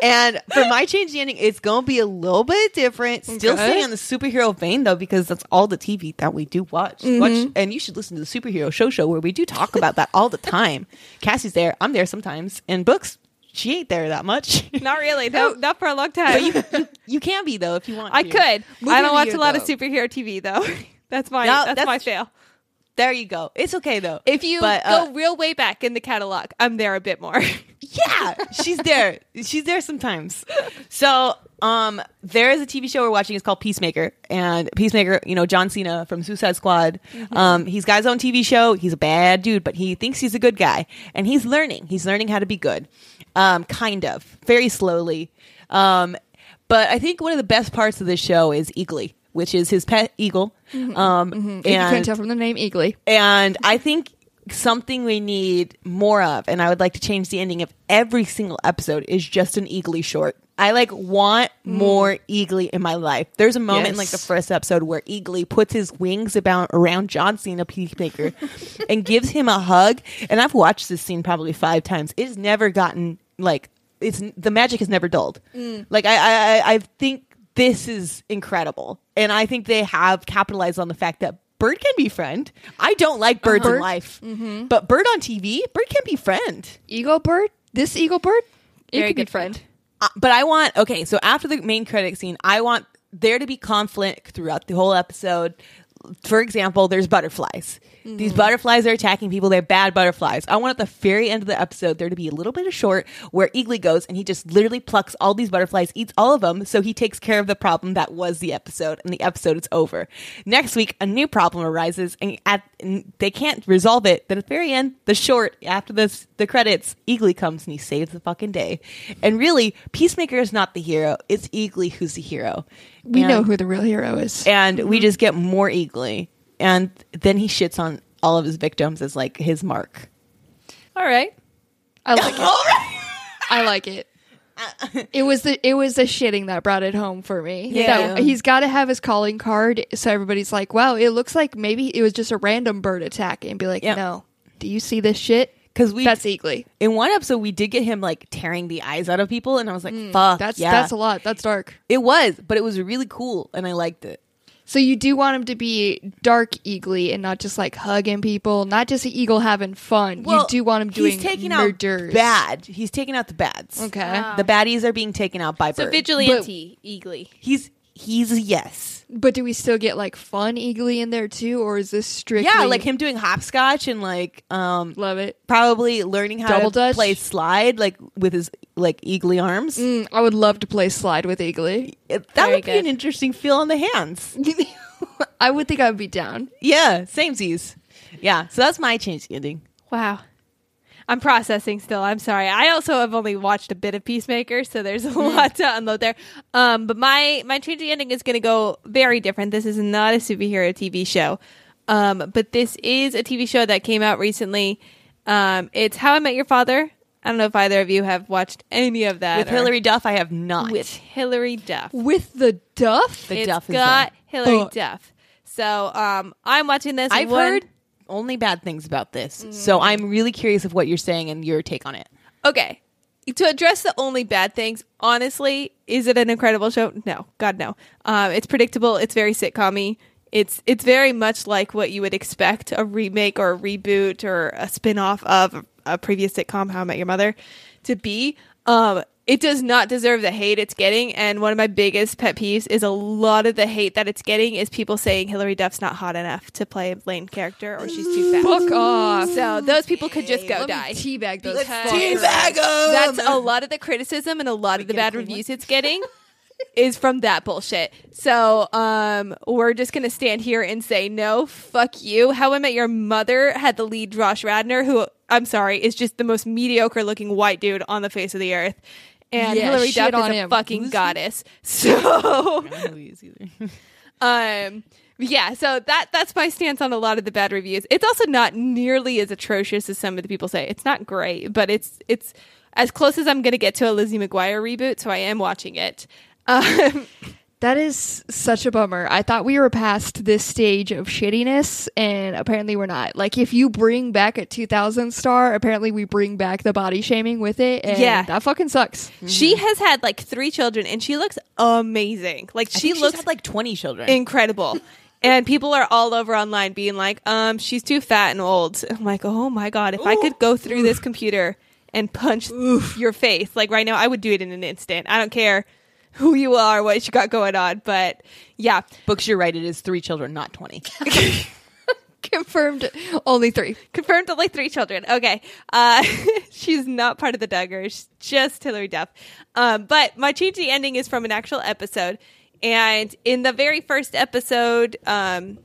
And for my change the ending, it's gonna be a little bit different. Still Okay. staying on the superhero vein though, because that's all the TV that we do watch. Watch, and you should listen to the superhero show show where we do talk about that all the time. Cassie's there, I'm there sometimes. In books, she ain't there that much. Not really. No, not for a long time. You, you, you can be though if you want. I to. could. Movie I don't watch a lot though. of superhero TV though. that's my No, that's, that's- my fail. There you go. It's okay though. If you But, uh, go real way back in the catalog, I'm there a bit more. yeah, she's there. She's there sometimes. So, um, there is a TV show we're watching. It's called Peacemaker, and Peacemaker, you know, John Cena from Suicide Squad. Um, he's got his own TV show. He's a bad dude, but he thinks he's a good guy, and he's learning. He's learning how to be good, um, kind of, very slowly. Um, but I think one of the best parts of this show is Eagly, which is his pet eagle. Mm-hmm. Um, If you and can't tell from the name Eagly. and I think something we need more of, and I would like to change the ending of every single episode is just an Eagly short. I like want mm. more Eagly in my life. There's a moment in like the first episode where Eagly puts his wings about around John Cena Peacemaker and gives him a hug. And I've watched this scene probably five times. It's never gotten like it's the magic has never dulled. Mm. Like I, I I I think this is incredible, and I think they have capitalized on the fact that Bird can be friend. I don't like birds in Bird? life, but Bird on TV, Bird can be friend. Eagle bird. This eagle bird. It Very could be good friend. Uh, but I want okay. So after the main credit scene, I want there to be conflict throughout the whole episode. For example, there's butterflies. These mm-hmm. butterflies are attacking people. They're bad butterflies. I want at the very end of the episode there to be a little bit of short where Eagly goes and he just literally plucks all these butterflies, eats all of them, so he takes care of the problem that was the episode, and the episode is over. Next week, a new problem arises, and at and they can't resolve it. Then at the very end, the short after this the credits, Eagly comes and he saves the fucking day. And really, Peacemaker is not the hero; it's Eagly who's the hero. We And- know who the real hero is. and we mm-hmm. just get more Eagly, and then he shits on all of his victims as like his mark. All right. I like it. I like it. It was the it was the shitting that brought it home for me. Yeah. That he's got to have his calling card, so everybody's like, "Wow, it looks like maybe it was just a random bird attack," and be like, Yeah. "No, do you see this shit? Because we That's Eagly. in one episode we did get him like tearing the eyes out of people, and I was like, hmm, "Fuck, That's yeah." that's a lot. That's dark." it was, but it was really cool, and I liked it. So you do want him to be dark eagly and not just like hugging people, not just an eagle having fun. you do want him doing he's taking murders. out bad. He's taking out the bads. Okay. the baddies are being taken out by So Bird. vigilante, Eagly. he's he's a yes. But do we still get like fun Eagly in there too, or is this strictly? Yeah, like him doing hopscotch and like um Love it. probably learning how Double to dutch? play slide like with his like eagly arms. Mm, I would love to play slide with Eagly. That Very would be good. an interesting feel on the hands. I would think I would be down. yeah, samesies. Yeah, so that's my change ending. Wow. I'm processing still. I'm sorry. I also have only watched a bit of Peacemaker, so there's a lot to unload there. Um, but my my changing ending is going to go very different. This is not a superhero TV show, um, but this is a TV show that came out recently. Um, it's How I Met Your Father. I don't know if either of you have watched any of that. With or- Hilary Duff, I have not. with Hilary Duff. With the Duff? the It's Duff is got. Hilary. Duff. So um, I'm watching this. I've one- heard only bad things about this, so I'm really curious of what you're saying and your take on it. okay. To address the only bad things honestly is it an incredible show? No. God no. Um, it's predictable. It's very sitcom it's it's very much like what you would expect a remake or a reboot or a spin-off of a previous sitcom how i met your mother to be. Um, it does not deserve the hate it's getting and one of my biggest pet peeves is a lot of the hate that it's getting is people saying hilary duff's not hot enough to play a lane character or she's too fat Fuck off. so those people could just go Let me die teabag those Because- fuckers. that's a lot of the criticism and a lot of the bad reviews it's getting is from that bullshit. So um we're just gonna stand here and say no, fuck you. How I Met Your Mother had the lead Josh Radnor, who I'm sorry, is just the most mediocre looking white dude on the face of the earth. And Yeah, Hilary Duff on is a him. fucking Who's- goddess. So um yeah so that that's my stance on a lot of the bad reviews. It's also not nearly as atrocious as some of the people say. It's not great but it's it's as close as i'm gonna get to a lizzie mcguire reboot so i am watching it. Um, That is such a bummer. I thought we were past this stage of shittiness, and apparently we're not. Like, if you bring back a 2000 star, apparently we bring back the body shaming with it. And Yeah. That fucking sucks. she has had like three children and she looks amazing like She she looks looks had like 20 children. incredible and people are all over online being like um she's too fat and old i'm like oh my god if i could go through this computer and punch your face like right now i would do it in an instant i don't care who you are what you got going on but yeah Books, you're right. It is three children, not 20. Confirmed only three. confirmed only three children okay uh she's not part of the duggars just hilary duff um but my change the ending is from an actual episode and in the very first episode um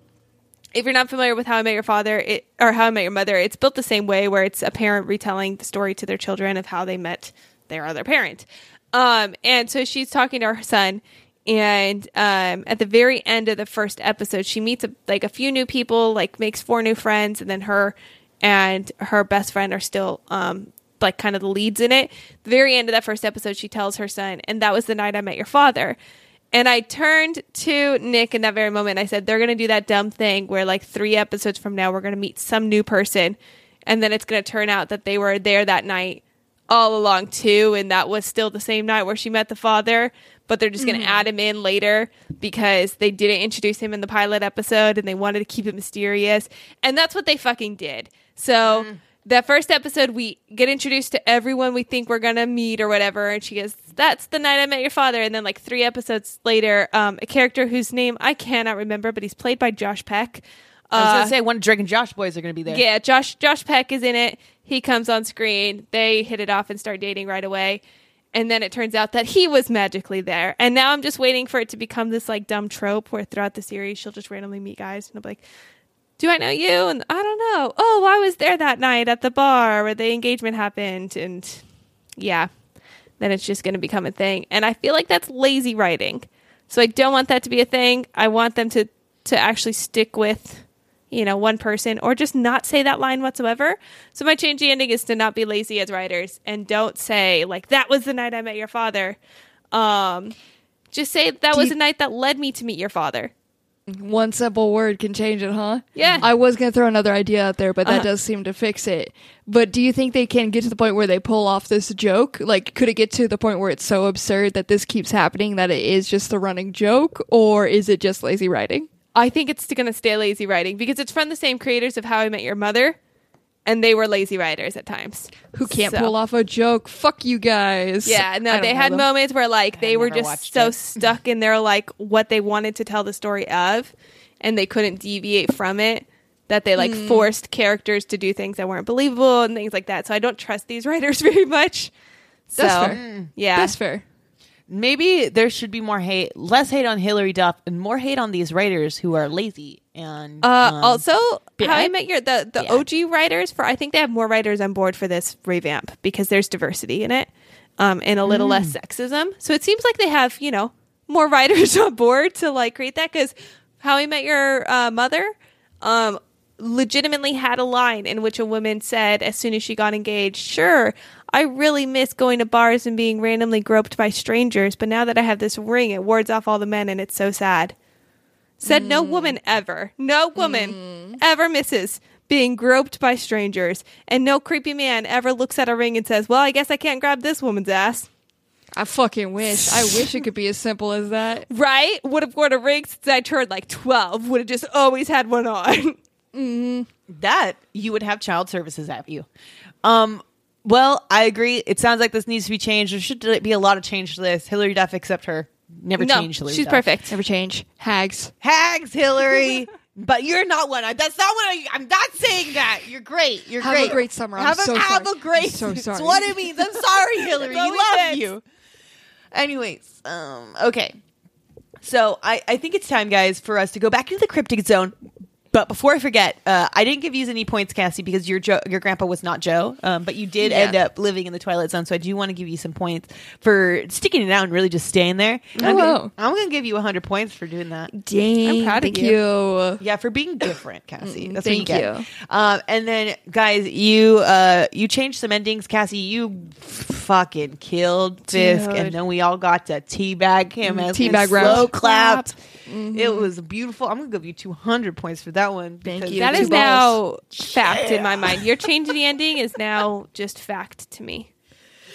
if you're not familiar with How I Met Your Father it, or How I Met Your Mother, it's built the same way where it's a parent retelling the story to their children of how they met their other parent. Um, and so she's talking to her son, and um, at the very end of the first episode, she meets a, like a few new people, like makes four new friends, and then her and her best friend are still um, like kind of the leads in it. The very end of that first episode, she tells her son, and that was the night I met your father. And I turned to Nick in that very moment. I said, they're going to do that dumb thing where, like, three episodes from now, we're going to meet some new person. And then it's going to turn out that they were there that night all along, too. And that was still the same night where she met the father. But they're just going to add him in later because they didn't introduce him in the pilot episode and they wanted to keep it mysterious. And that's what they fucking did. So. That first episode, we get introduced to everyone we think we're gonna meet or whatever, and she goes, "That's the night I met your father." And then, like three episodes later, um, a character whose name I cannot remember, but he's played by Josh Peck. I was Uh, going to say, one of Drake and Josh boys are going to be there. yeah, Josh Josh Peck is in it. He comes on screen. They hit it off and start dating right away. And then it turns out that he was magically there. And now I'm just waiting for it to become this like dumb trope where throughout the series she'll just randomly meet guys and I'll be like, Do I know you? And I don't know. Oh, I was there that night at the bar where the engagement happened and yeah. Then it's just gonna become a thing. And I feel like that's lazy writing. So I don't want that to be a thing. I want them to to actually stick with you know, one person or just not say that line whatsoever. So my change the ending is to not be lazy as writers and don't say like that was the night I met your father. Um just say that Do was you- the night that led me to meet your father. One simple word can change it, huh? Yeah. I was going to throw another idea out there, but that Uh-huh. does seem to fix it. But do you think they can get to the point where they pull off this joke? Like, could it get to the point where it's so absurd that this keeps happening that it is just the running joke? Or is it just lazy writing? I think it's going to stay lazy writing because it's from the same creators of How I Met Your Mother. and they were lazy writers at times. Who can't So- pull off a joke? Fuck you guys. Yeah, no, they had them. moments where like they were just so it. stuck in their like what they wanted to tell the story of, and they couldn't deviate from it. That they like hmm. forced characters to do things that weren't believable and things like that. So I don't trust these writers very much. That's so, fair. Yeah, That's fair. Maybe there should be more hate, less hate on Hilary Duff, and more hate on these writers who are lazy and Uh, um, also, How I? Met Your the the Yeah. OG writers for I think they have more writers on board for this revamp because there's diversity in it, um, and a little less Mm. sexism. So it seems like they have you know more writers on board to like create that because How I Met Your uh, Mother, um, legitimately had a line in which a woman said as soon as she got engaged, "Sure, I really miss going to bars and being randomly groped by strangers, but now that I have this ring, it wards off all the men, and it's so sad." Said no mm. woman ever, no woman mm. ever misses being groped by strangers, and no creepy man ever looks at a ring and says, "Well, I guess I can't grab this woman's ass." I fucking wish. I wish it could be as simple as that. Right? Would have worn a ring since I turned like twelve. Would have just always had one on. That you would have child services at you. Um, well, I agree. It sounds like this needs to be changed. There should be a lot of change to this. Hilary Duff, except her, never no, changed. Hilary she's Duff. perfect. Never change. Hags. Hags, Hilary. But you're not one. I- That's not what I. I'm not saying that. You're great. You're great. Have a great. summer. I'm Have a so have a great. I'm so sorry. That's what it means. I'm sorry, Hilary. That's all we we love you. Anyways, um, okay. So I, I think it's time, guys, for us to go back into the cryptic zone. But before I forget, uh, I didn't give you any points, Cassie, because your jo- your grandpa was not Joe, um, but you did Yeah. end up living in the Twilight Zone. So I do want to give you some points for sticking it out and really just staying there. I'm, gonna, I'm gonna give you 100 points for doing that. Dang. I'm proud of thank you. you. Yeah, for being different, Cassie. Mm, That's thank what you get. you. Um, and then, guys, you uh, you changed some endings, Cassie. You fucking killed Fisk, Dude. and then we all got to teabag him Mm, as we teabag slow round. clapped. It was beautiful. I'm gonna give you 200 points for that one. Thank you. That Two is balls. now fact in my mind. Your change in the ending is now just fact to me.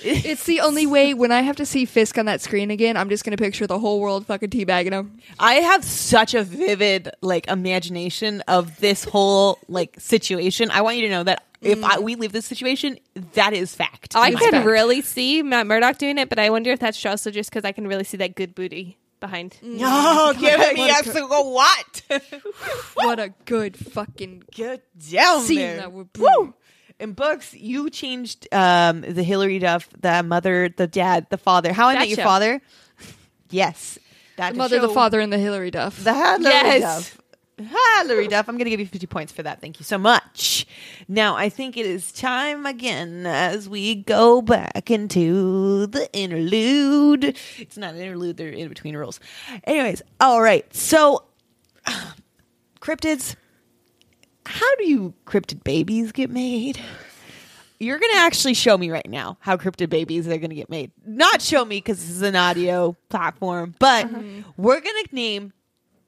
It's the only way when I have to see Fisk on that screen again, I'm just gonna picture the whole world fucking teabagging him. I have such a vivid like imagination of this whole like situation. I want you to know that if I, we leave this situation, that is fact. I It's can fact. really see Matt Murdock doing it, but I wonder if that's also just because I can really see that good booty behind. No, give me What a a single what? What a good fucking Good down Scene there. that would be- Woo! In books, you changed um, the Hilary Duff, the mother, the dad, the father. How I That Met Your show. Father. Yes, that the mother, the show. father, and the Hilary Duff. the Hilary Yes. Duff. Ah, Hilary Duff. I'm going to give you 50 points for that. Thank you so much. Now, I think it is time again as we go back into the interlude. It's not an interlude, they're in between rules. Anyways, all right. So, cryptids. How do you cryptid babies get made? You're going to actually show me right now how cryptid babies are going to get made. Not show me because this is an audio platform, but mm-hmm. we're going to name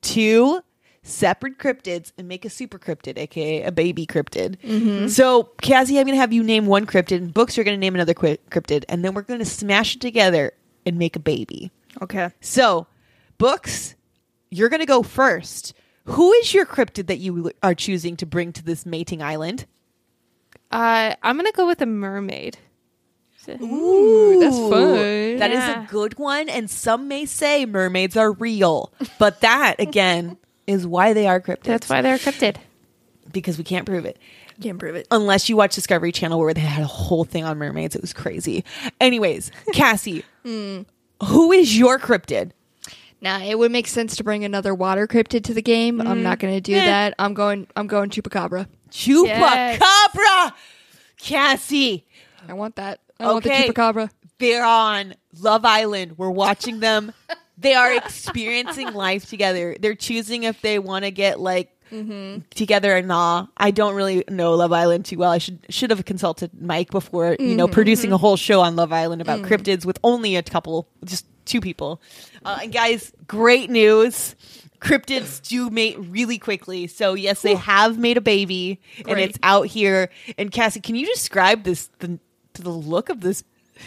two separate cryptids and make a super cryptid, aka a baby cryptid. So, Cassie, I'm going to have you name one cryptid, and Books, you're going to name another qui- cryptid, and then we're going to smash it together and make a baby. Okay. So, Books, you're going to go first. Who is your cryptid that you are choosing to bring to this mating island? Uh, I'm gonna go with a mermaid. Ooh, that's fun. That is Yeah. a good one. And some may say mermaids are real, but that again is why they are cryptids. That's why they're cryptid. because we can't prove it. Can't prove it. Unless you watch Discovery Channel where they had a whole thing on mermaids. It was crazy. Anyways, Cassie, who is your cryptid? Nah, it would make sense to bring another water cryptid to the game. I'm not gonna do Eh. that. I'm going. I'm going chupacabra. Chupacabra! Cassie, I want that. I want the chupacabra. they're on Love Island. We're watching them. They are experiencing life together. They're choosing if they want to get like mm-hmm. together or not. I don't really know Love Island too well. I should should have consulted Mike before, you know, mm-hmm, producing a mm-hmm. whole show on Love Island about mm. cryptids with only a couple, just two people. Uh, and guys, great news. Cryptids do mate really quickly. So yes, they have made a baby and it's out here. And Cassie, can you describe this the the look of this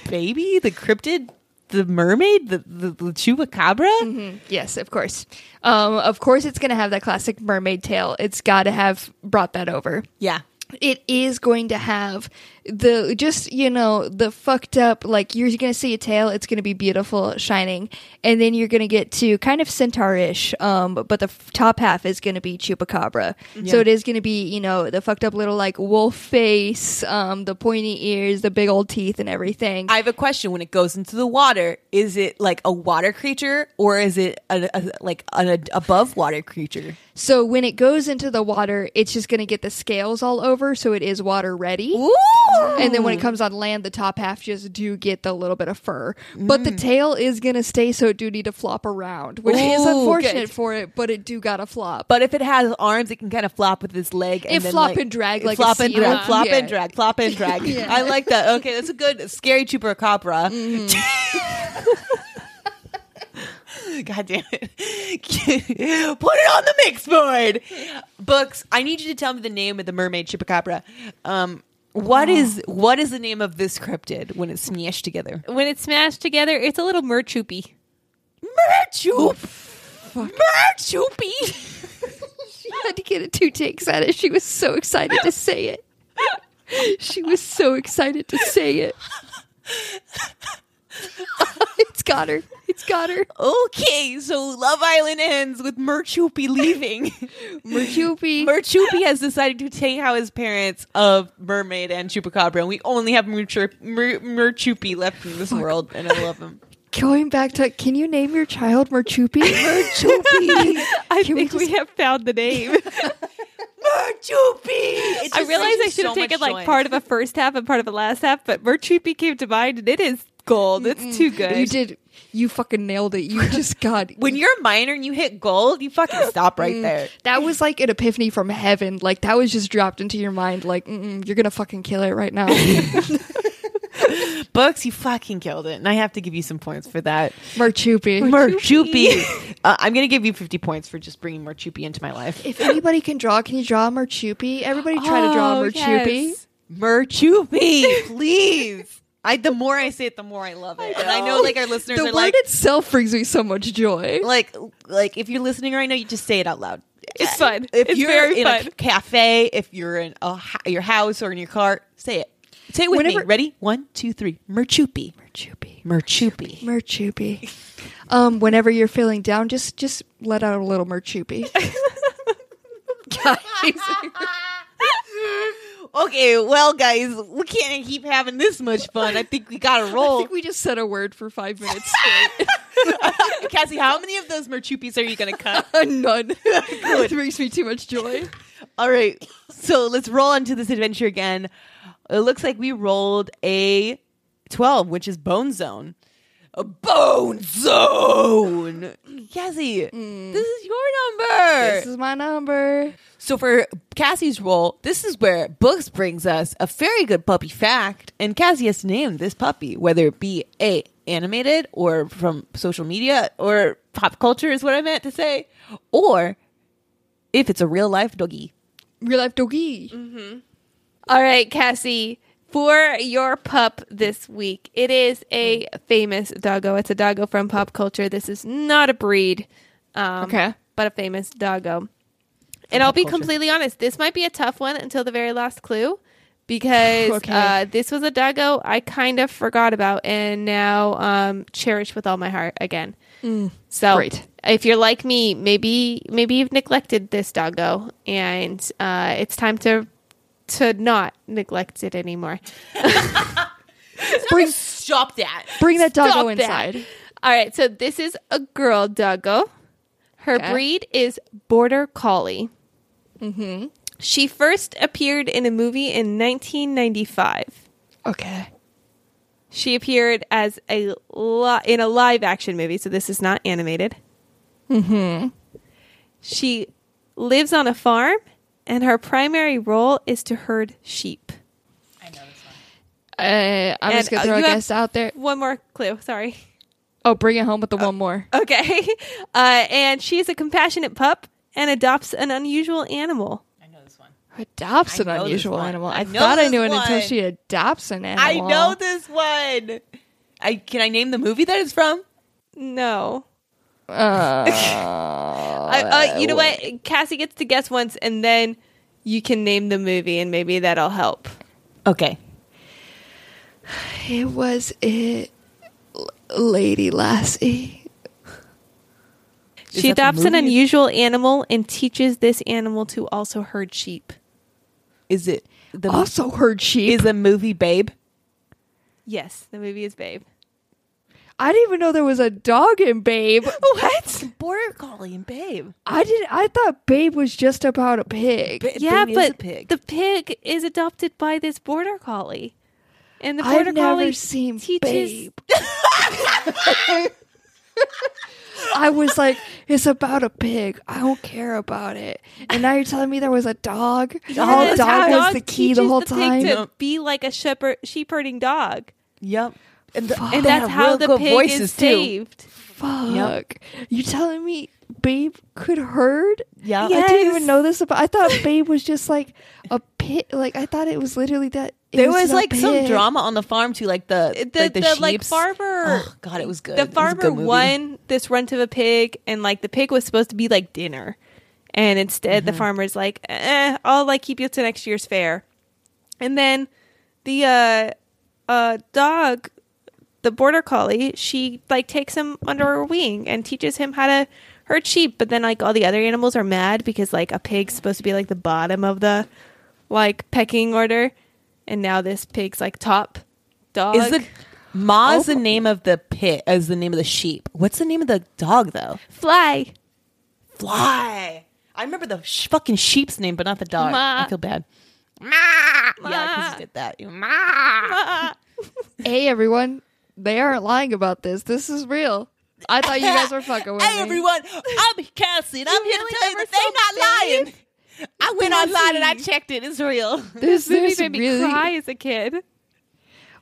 baby, the cryptid, the mermaid, the the, the chupacabra? Yes, of course. Um, of course, it's gonna have that classic mermaid tail. It's got to have brought that over. Yeah. it is going to have the just you know the fucked up like you're gonna see a tail it's gonna be beautiful shining and then you're gonna get to kind of centaurish um but the f- top half is gonna be chupacabra so it is gonna be you know the fucked up little like wolf face um the pointy ears the big old teeth and everything I have a question. When it goes into the water, is it like a water creature or is it a, a, like an above water creature? so when it goes into the water it's just gonna get the scales all over so it is water ready Ooh. And then when it comes on land, the top half just do get the little bit of fur, but Mm. the tail is gonna stay, so it do need to flop around, which is Ooh, unfortunate good. for it. But it do gotta flop. But if it has arms, it can kind of flop with its leg. And It then, flop like, and drag like a flop and seal. drag, flop Yeah. and drag, flop and drag. Yeah. I like that. Okay, that's a good scary chupacabra. God damn it! Put it on the mix board. Books. I need you to tell me the name of the mermaid chupacabra. Um, what is what is the name of this cryptid when it's smashed together? When it's smashed together, it's a little merchoopy. Merchup. Merchoopy. she had to get it two takes at it. She was so excited to say it. She was so excited to say it. it's got her. It's got her. Okay, so Love Island ends with Merchoopy leaving. Merchoopy. Merchoopy has decided to take out his parents of Mermaid and Chupacabra, and we only have Merchur- Mer- left in this world, and I love him. Going back to, can you name your child Merchoopy? Merchoopy. I Can we think we, just- have found the name. Merchoopy! I realized I should have taken like part of a first half and part of a last half, but merchoopy came to mind, and it is gold. It's too good. You did. You fucking nailed it. You just got. When you're a minor and you hit gold, you fucking stop right there. That was like an epiphany from heaven. Like that was just dropped into your mind. Like Mm-mm, you're gonna fucking kill it right now. Books, you fucking killed it, and I have to give you some points for that. Merchoopy. Merchoopy. uh, I'm gonna give you 50 points for just bringing Merchoopy into my life. If anybody can draw, can you draw a Merchoopy? Everybody try to draw a Oh, Merchoopy. yes. Merchoopy, please. I the more I say it, the more I love it. And I know like our listeners The are word like itself brings me so much joy. like like if you're listening right now, you just say it out loud. It's fun. If It's you're very in fun. a cafe, if you're in a, your house or in your car, say it. Say it with Whenever- me. Ready? One, two, three. Merchoopy. Merchoopy. Merchoopy. Merchoopy. um, whenever you're feeling down, just just let out a little Merchoopy. Guys, Okay, well, guys, we can't keep having this much fun. I think we gotta roll. I think we just said a word for five minutes straight. Cassie, how many of those Merchoopies are you gonna cut? None. it brings me too much joy. All right, so let's roll into this adventure again. It looks like we rolled a 12, which is Bone Zone. A Bone Zone! Cassie, mm. this is your number! This is my number. so for Cassie's role, this is where Books brings us a very good puppy fact, and Cassie has to name this puppy, whether it be A, animated, or from social media, or pop culture is what I meant to say, or if it's a real life doggy. Real life doggy. Mm-hmm. All right, Cassie, for your pup this week, it is a famous doggo. It's a doggo from pop culture. This is not a breed, um, Okay. but a famous doggo. And I'll be culture. completely honest, this might be a tough one until the very last clue because Okay. uh, this was a doggo I kind of forgot about and now um, cherish with all my heart again. So Great. if you're like me, maybe maybe you've neglected this doggo, and uh, it's time to to not neglect it anymore. Bring Stop that. bring that doggo Stop that. inside. All right, so this is a girl doggo. Her Okay. breed is Border Collie. Mm-hmm. She first appeared in a movie in 1995. Okay. She appeared as a li- in a live action movie, so this is not animated. Mm-hmm. She lives on a farm, and her primary role is to herd sheep. I know this one. Uh, I'm just gonna uh, throw a guess out there. One more clue. Sorry. Oh, bring it home with the one more. Okay. Uh, and she is a compassionate pup and adopts an unusual animal. I know this one. Adopts an unusual animal. I I, thought I this knew it until she adopts an animal. I know this one. I can I name the movie that it's from? No. Uh, I, uh, you know what? Cassie gets to guess once, and then you can name the movie and maybe that'll help. Okay. It was it, Lady Lassie. Is she adopts an unusual animal and teaches this animal to also herd sheep. Is it the Also herd sheep. is the movie Babe? Yes, the movie is Babe. I didn't even know there was a dog in Babe. What? Border Collie and Babe. I did. I thought Babe was just about a pig. Ba- yeah, Babe is but pig. the pig is adopted by this border collie, and the border I've never collie seen teaches. Babe. I was like, it's about a pig. I don't care about it. And now you're telling me there was a dog. the whole Yes, dog how was the key the teaches whole pig time. to be like a shepherd, sheep herding dog, Yep. And, the, and that's how real the good pig voices is too. saved. Fuck. You telling me Babe could herd? Yeah. I didn't even know this about. I thought Babe was just like a pig. Like I thought it was literally that. it There was a like some drama on the farm too, like the The, like the, the, like farmer, Oh god, it was good. the It was a farmer good won this runt of a pig, and like the pig was supposed to be like dinner, and instead Mm-hmm. the farmer's like, eh, I'll like keep you to next year's fair, and then the uh uh dog, the border collie, she like takes him under her wing and teaches him how to herd sheep, but then like all the other animals are mad because like a pig's supposed to be like the bottom of the like pecking order, and now this pig's like top dog. Is the Ma's Oh. the name of the pit as the name of the sheep. What's the name of the dog though? fly? Fly. I remember the sh- fucking sheep's name, but not the dog. Ma. I feel bad. Ma. Yeah, because you did that. You- Ma. Hey everyone, they aren't lying about this. This is real. I thought you guys were fucking with Hey me. everyone, I'm Cassie, and I'm here really to tell you never that they're not lying. I went online and I checked it. It's real. This, This movie this made me really. cry as a kid.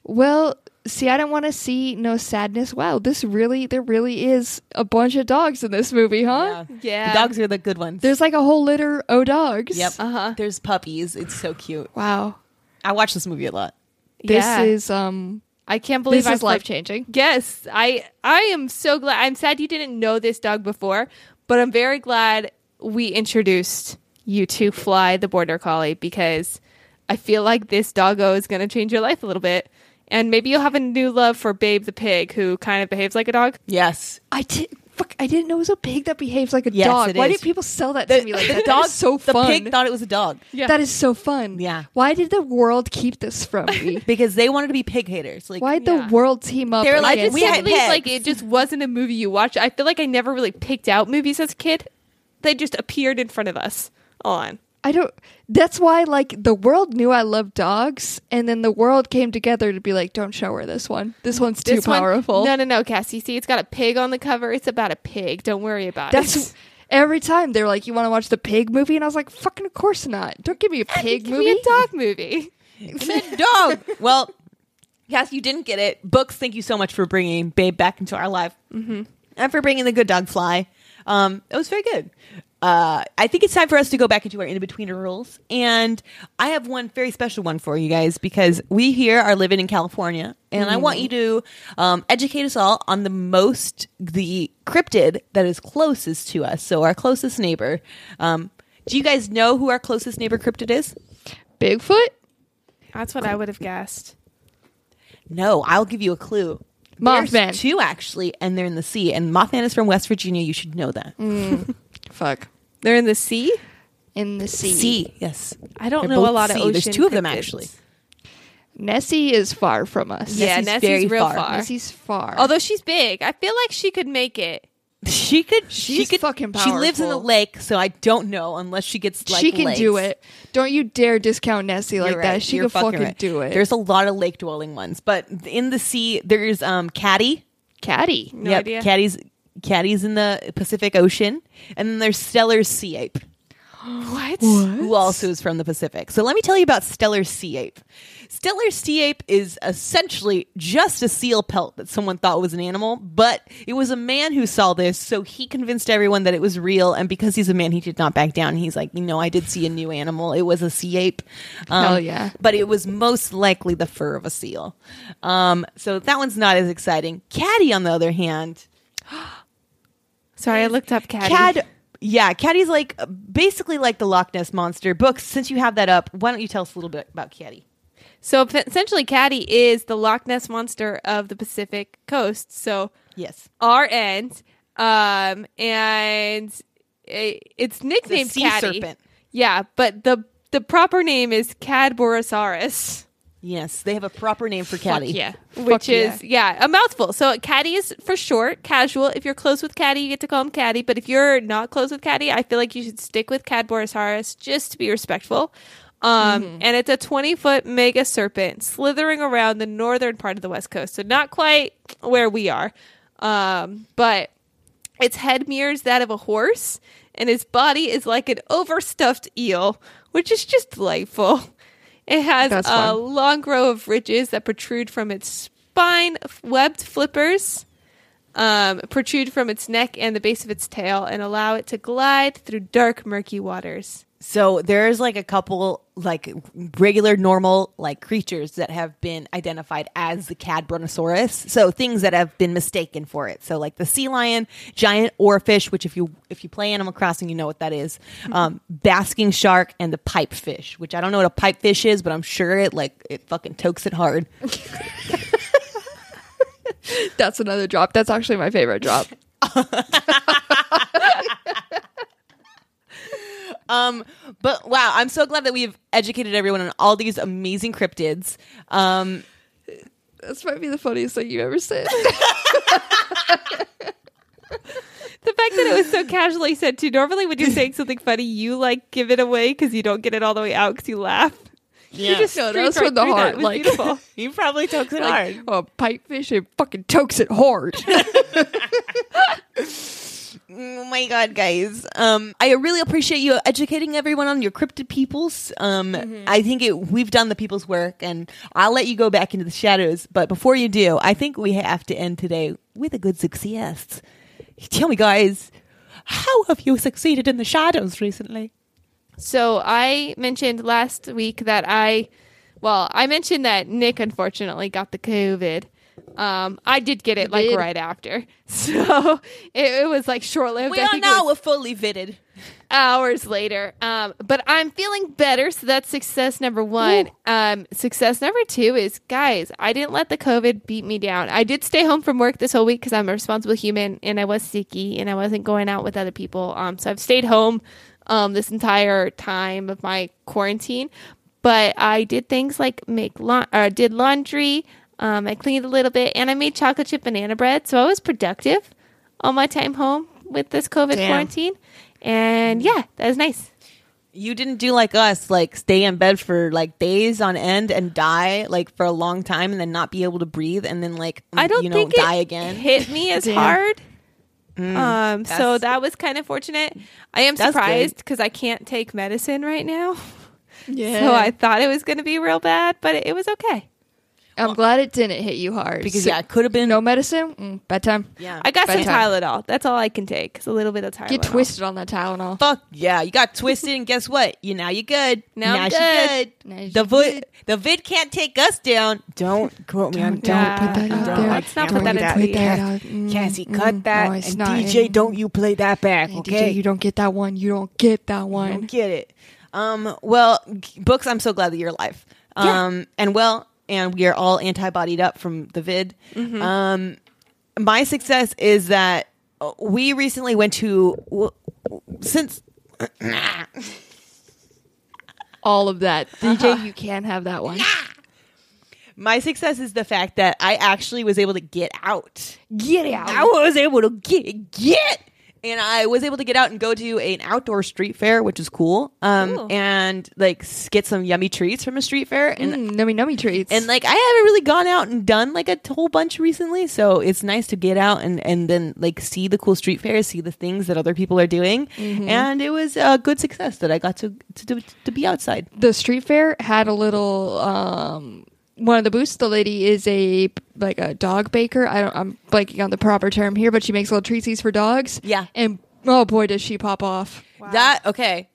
Well, see, I didn't want to see no sadness. Wow, this really, there really is a bunch of dogs in this movie, huh? Yeah. Yeah. The dogs are the good ones. There's like a whole litter of dogs. Yep. Uh-huh. There's puppies. It's so cute. Wow. I watch this movie a lot. This Yeah. is um. I can't believe This is life changing. Yes, I I am so glad. I'm sad you didn't know this dog before, but I'm very glad we introduced you to Fly the border collie because I feel like this doggo is going to change your life a little bit. And maybe you'll have a new love for Babe the pig who kind of behaves like a dog. Yes. I did. Fuck! I didn't know it was a pig that behaves like a Yes, dog. it Why is. did people sell that The, to me like the that? dog, that is so the fun. pig thought it was a dog Yeah. That is so fun. Yeah. Why did the world keep this from me? because they wanted to be pig haters. Like, Why'd Yeah. the world team up? They were like, against we I had just me? can't believe pegs. like it just wasn't a movie you watched. I feel like I never really picked out movies as a kid. They just appeared in front of us on. I don't. That's why, like, the world knew I loved dogs, and then the world came together to be like, "Don't show her this one. This one's too This one- powerful." no, no, no, Cassie. See, it's got a pig on the cover. It's about a pig. Don't worry about That's it. every time they're like, "You want to watch the pig movie?" And I was like, "Fucking, of course not. Don't give me a pig Give movie." me a dog movie. dog. well, Cass, you didn't get it. Books, thank you so much for bringing Babe back into our life. Mm-hmm. And for bringing the good dog Fly. Um, it was very good. Uh, I think it's time for us to go back into our in between rules. And I have one very special one for you guys because we here are living in California. And I want you to um, educate us all on the most, the cryptid that is closest to us. So our closest neighbor. Um, do you guys know who our closest neighbor cryptid is? Bigfoot, That's what I would have guessed. No, I'll give you a clue. Mothman. There's two actually, and they're in the sea. And Mothman is from West Virginia. You should know that. fuck, They're in the sea. in the sea. Sea, yes. I don't They're know a both lot of sea. ocean. There's two of them cryptids. actually. Nessie is far from us. Yeah, Nessie's Nessie's very real far. far. Nessie's far. Although she's big, I feel like she could make it. She could. she She's could. fucking She lives in a powerful. lake, so I don't know unless she gets like. she can do legs. it. Don't you dare discount Nessie like You're that. right. She You're can fucking right. do it. There's a lot of lake dwelling ones, but in the sea there's um Caddy. Caddy. No yep, idea. Caddy's Caddy's in the Pacific Ocean, and then there's Steller sea ape. What? who also is from the Pacific. So let me tell you about Steller sea ape. Steller sea ape is essentially just a seal pelt that someone thought was an animal, but it was a man who saw this, so he convinced everyone that it was real. And because he's a man, he did not back down. He's like, you know, I did see a new animal. It was a sea ape. Um, Hell yeah. But it was most likely the fur of a seal. Um, so that one's not as exciting. Caddy, on the other hand, Sorry, I looked up Caddy. Cad yeah, Caddy's like uh, basically like the Loch Ness monster. Books, since you have that up, why don't you tell us a little bit about Caddy? So essentially, Caddy is the Loch Ness monster of the Pacific coast. So Yes. our end, um, and i- it's nicknamed sea Caddy. serpent. Yeah, but the the proper name is Cadborosaurus. Yes, they have a proper name for Caddy. yeah. which Fuck is yeah. a mouthful. So caddy is for short, casual. If you're close with caddy, you get to call him caddy. But if you're not close with caddy, I feel like you should stick with Cadborosaurus just to be respectful. Um, and it's a 20 foot mega serpent slithering around the northern part of the west coast, so not quite where we are. Um, but its head mirrors that of a horse, and its body is like an overstuffed eel, which is just delightful. It has That's a fun. long row of ridges that protrude from its spine, webbed flippers um, protrude from its neck and the base of its tail, and allow it to glide through dark, murky waters. So there's like a couple like regular normal like creatures that have been identified as the Cadborosaurus. So things that have been mistaken for it. So like the sea lion, giant oarfish, which if you if you play Animal Crossing, you know what that is. Um, basking shark and the pipefish, which I don't know what a pipefish is, but I'm sure it like it fucking tokes it hard. That's another drop. That's actually my favorite drop. Um, but wow, I'm so glad that we've educated everyone on all these amazing cryptids. Um, This might be the funniest thing you ever said. The fact that it was so casually said too. Normally, when you're saying something funny, you like give it away because you don't get it all the way out because you laugh. Yeah. You just No, that streaked was from the that. heart, was like- beautiful. he probably tokes it like, hard. oh, pipefish, it fucking tokes it hard. Oh my god, guys! Um, I really appreciate you educating everyone on your cryptid peoples. Um, I think it, we've done the people's work, and I'll let you go back into the shadows. But before you do, I think we have to end today with a good success. Tell me, guys, how have you succeeded in the shadows recently? So I mentioned last week that I, well, I mentioned that Nick unfortunately got the COVID. Um, I did get it like did? right after, so it, it was like short lived. We I are now we're fully vitted. hours later. Um, but I'm feeling better, so that's success number one. Um, success number two is, guys, I didn't let the COVID beat me down. I did stay home from work this whole week because I'm a responsible human, and I was sicky, and I wasn't going out with other people. Um, so I've stayed home um, this entire time of my quarantine. But I did things like make la- or did laundry. Um, I cleaned a little bit, and I made chocolate chip banana bread. So I was productive all my time home with this COVID Damn. quarantine. And yeah, that was nice. You didn't do like us, like stay in bed for like days on end and die like for a long time, and then not be able to breathe, and then like I don't you know think die it again. hit me as hard. um, so that was kind of fortunate. I am surprised because I can't take medicine right now. yeah. So I thought it was going to be real bad, but it, it was okay. I'm glad it didn't hit you hard. because So- yeah, it could have been no medicine? Mm, bedtime. Yeah, I got some Bedtime. Tylenol. That's all I can take. It's a little bit of Tylenol. Get twisted on that Tylenol. Fuck yeah, you got twisted, and guess what? You now you're good. Now I'm she good. Now she The vid, the vid can't take us down. Don't quote me on. Don't, put that out there. Let's not put that put into the out. Mm, Cassie, mm, cut that. no, it's and not. DJ, And- don't you play that back, and okay? DJ, you don't get that one. You don't get that don't one. get it. Um, well, books. I'm so glad that you're alive. Um, and well, and we are all antibodied up from the vid. Mm-hmm. Um, my success is that we recently went to w- since All of that. Uh-huh. DJ, you can't have that one. my success is the fact that I actually was able to get out. Get out. I was able to get get, and I was able to get out and go to an outdoor street fair, which is cool. Um, Cool. and like get some yummy treats from a street fair, and Mm, nummy nummy treats. and like I haven't really gone out and done like a t- whole bunch recently, so it's nice to get out and and then like see the cool street fairs, see the things that other people are doing, Mm-hmm. and it was a good success that I got to to do, to be outside. the street fair had a little um one of the booths the lady is a like a dog baker i don't i'm blanking on the proper term here but she makes little treatsies for dogs Yeah. and oh boy does she pop off That okay,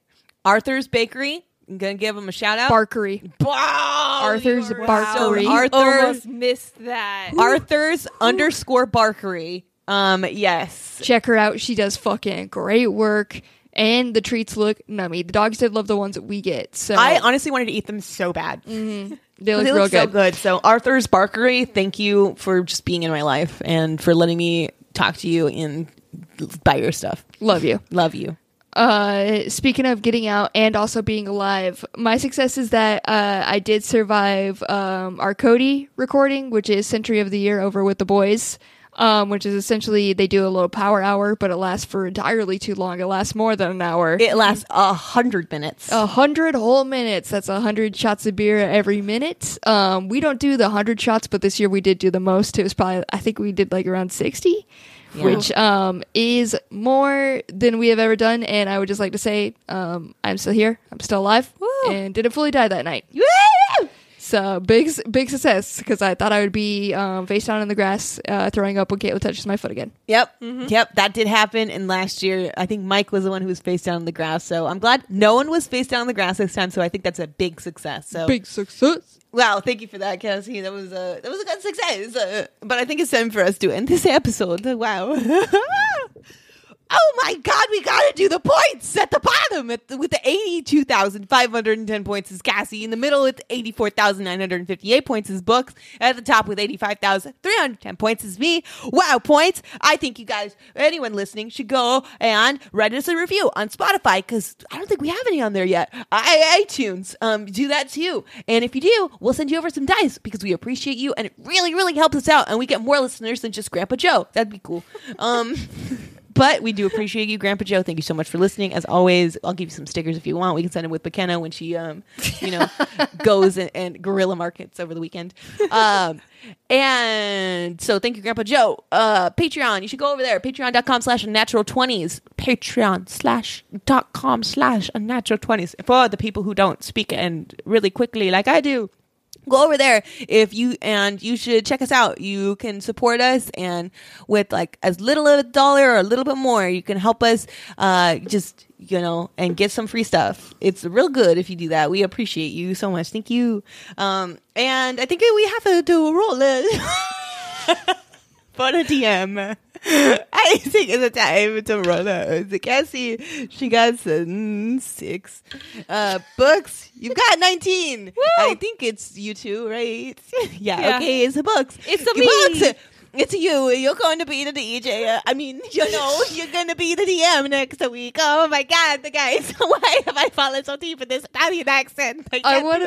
Arthur's Bakery. I'm gonna give them a shout out. barkery Wow, Arthur's you are Barkery. So Arthur, Almost missed that. Arthur's underscore Barkery Um, yes. Check her out. She does fucking great work. And the treats look nummy. The dogs did love the ones that we get. So I honestly wanted to eat them so bad. they look They real look so good. good. So Arthur's Barkery, thank you for just being in my life and for letting me talk to you and buy your stuff. Love you. Love you. Uh, speaking of getting out and also being alive, my success is that uh, I did survive um, our Cody recording, which is Century of the Year over with the boys. Um, which is essentially they do a little power hour, but it lasts for entirely too long. It lasts more than an hour. It lasts a hundred minutes. a hundred whole minutes. That's a hundred shots of beer every minute. Um, we don't do the hundred shots, but this year we did do the most. It was probably I think we did like around sixty, which um is more than we have ever done. And I would just like to say, um, I'm still here. I'm still alive, and didn't fully die that night. Woo! So big, big success because I thought I would be um, face down in the grass, uh, throwing up when Caitlin touches my foot again. Yep. Yep. That did happen. And last year, I think Mike was the one who was face down on the grass. So I'm glad no one was face down on the grass this time. So I think that's a big success. So Big success. wow, thank you for that, Cassie. That was a that was a good success. Uh, but I think it's time for us to end this episode. Wow. Oh my God, we gotta do the points at the bottom at the, with the 82,510 points is Cassie. In the middle with 84,958 points is Books. At the top with 85,310 points is me. Wow, points. I think you guys, anyone listening, should go and write us a review on Spotify because I don't think we have any on there yet. I, iTunes, um, do that too. And if you do, we'll send you over some dice because we appreciate you and it really, really helps us out. And we get more listeners than just Grandpa Joe. That'd be cool. Um, But we do appreciate you, Grandpa Joe. Thank you so much for listening. As always, I'll give you some stickers if you want. We can send them with McKenna when she, um, you know, goes and, and guerrilla markets over the weekend. Um, and so thank you, Grandpa Joe. Uh, Patreon, you should go over there. Patreon.com slash unnatural twenties. Patreon slash dot com slash unnatural twenties for the people who don't speak and really quickly like I do go over there. If you and you should check us out. You can support us and with like as little as a dollar or a little bit more you can help us uh just you know and get some free stuff. It's real good if you do that. We appreciate you so much. Thank you. Um and i think we have to do a roll for the dm I think it's a time to run out. The Cassie, she got six. Uh, books, you've got 19. I think it's you two, right? yeah, Yeah. okay, it's the books. It's the books. It's you. You're going to be the DJ. I mean, you know, you're going to be the DM next week. Oh my God, the guys. Why have I fallen so deep in this Italian accent? I can't want to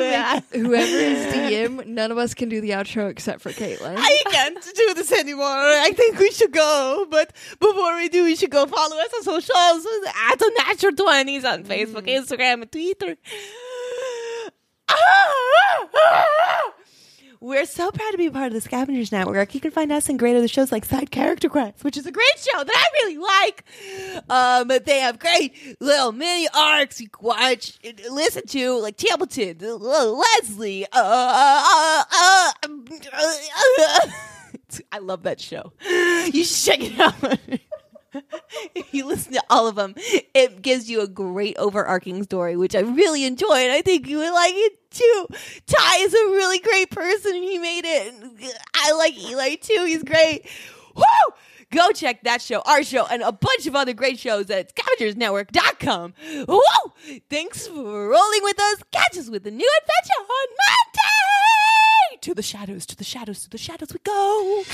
make whoever is DM. None of us can do the outro except for Caitlin. I can't do this anymore. I think we should go. But before we do, we should go follow us on socials at the Natural 20s on Facebook, mm. Instagram, and Twitter. Ah, ah, ah, We're so proud to be part of the Scavengers Network. You can find us and great other shows like Side Character Quest, which is a great show that I really like. Um, but they have great little mini arcs you watch, listen to, like Templeton, Leslie. Uh, uh, uh, uh, I love that show. You should check it out. if you listen to all of them, it gives you a great overarching story, which I really enjoy, and I think you would like it too. Ty is a really great person, he made it. I like Eli too; he's great. Woo! Go check that show, our show, and a bunch of other great shows at scavengersnetwork.com. Woo! Thanks for rolling with us. Catch us with a new adventure on Monday! To the shadows, to the shadows, to the shadows we go.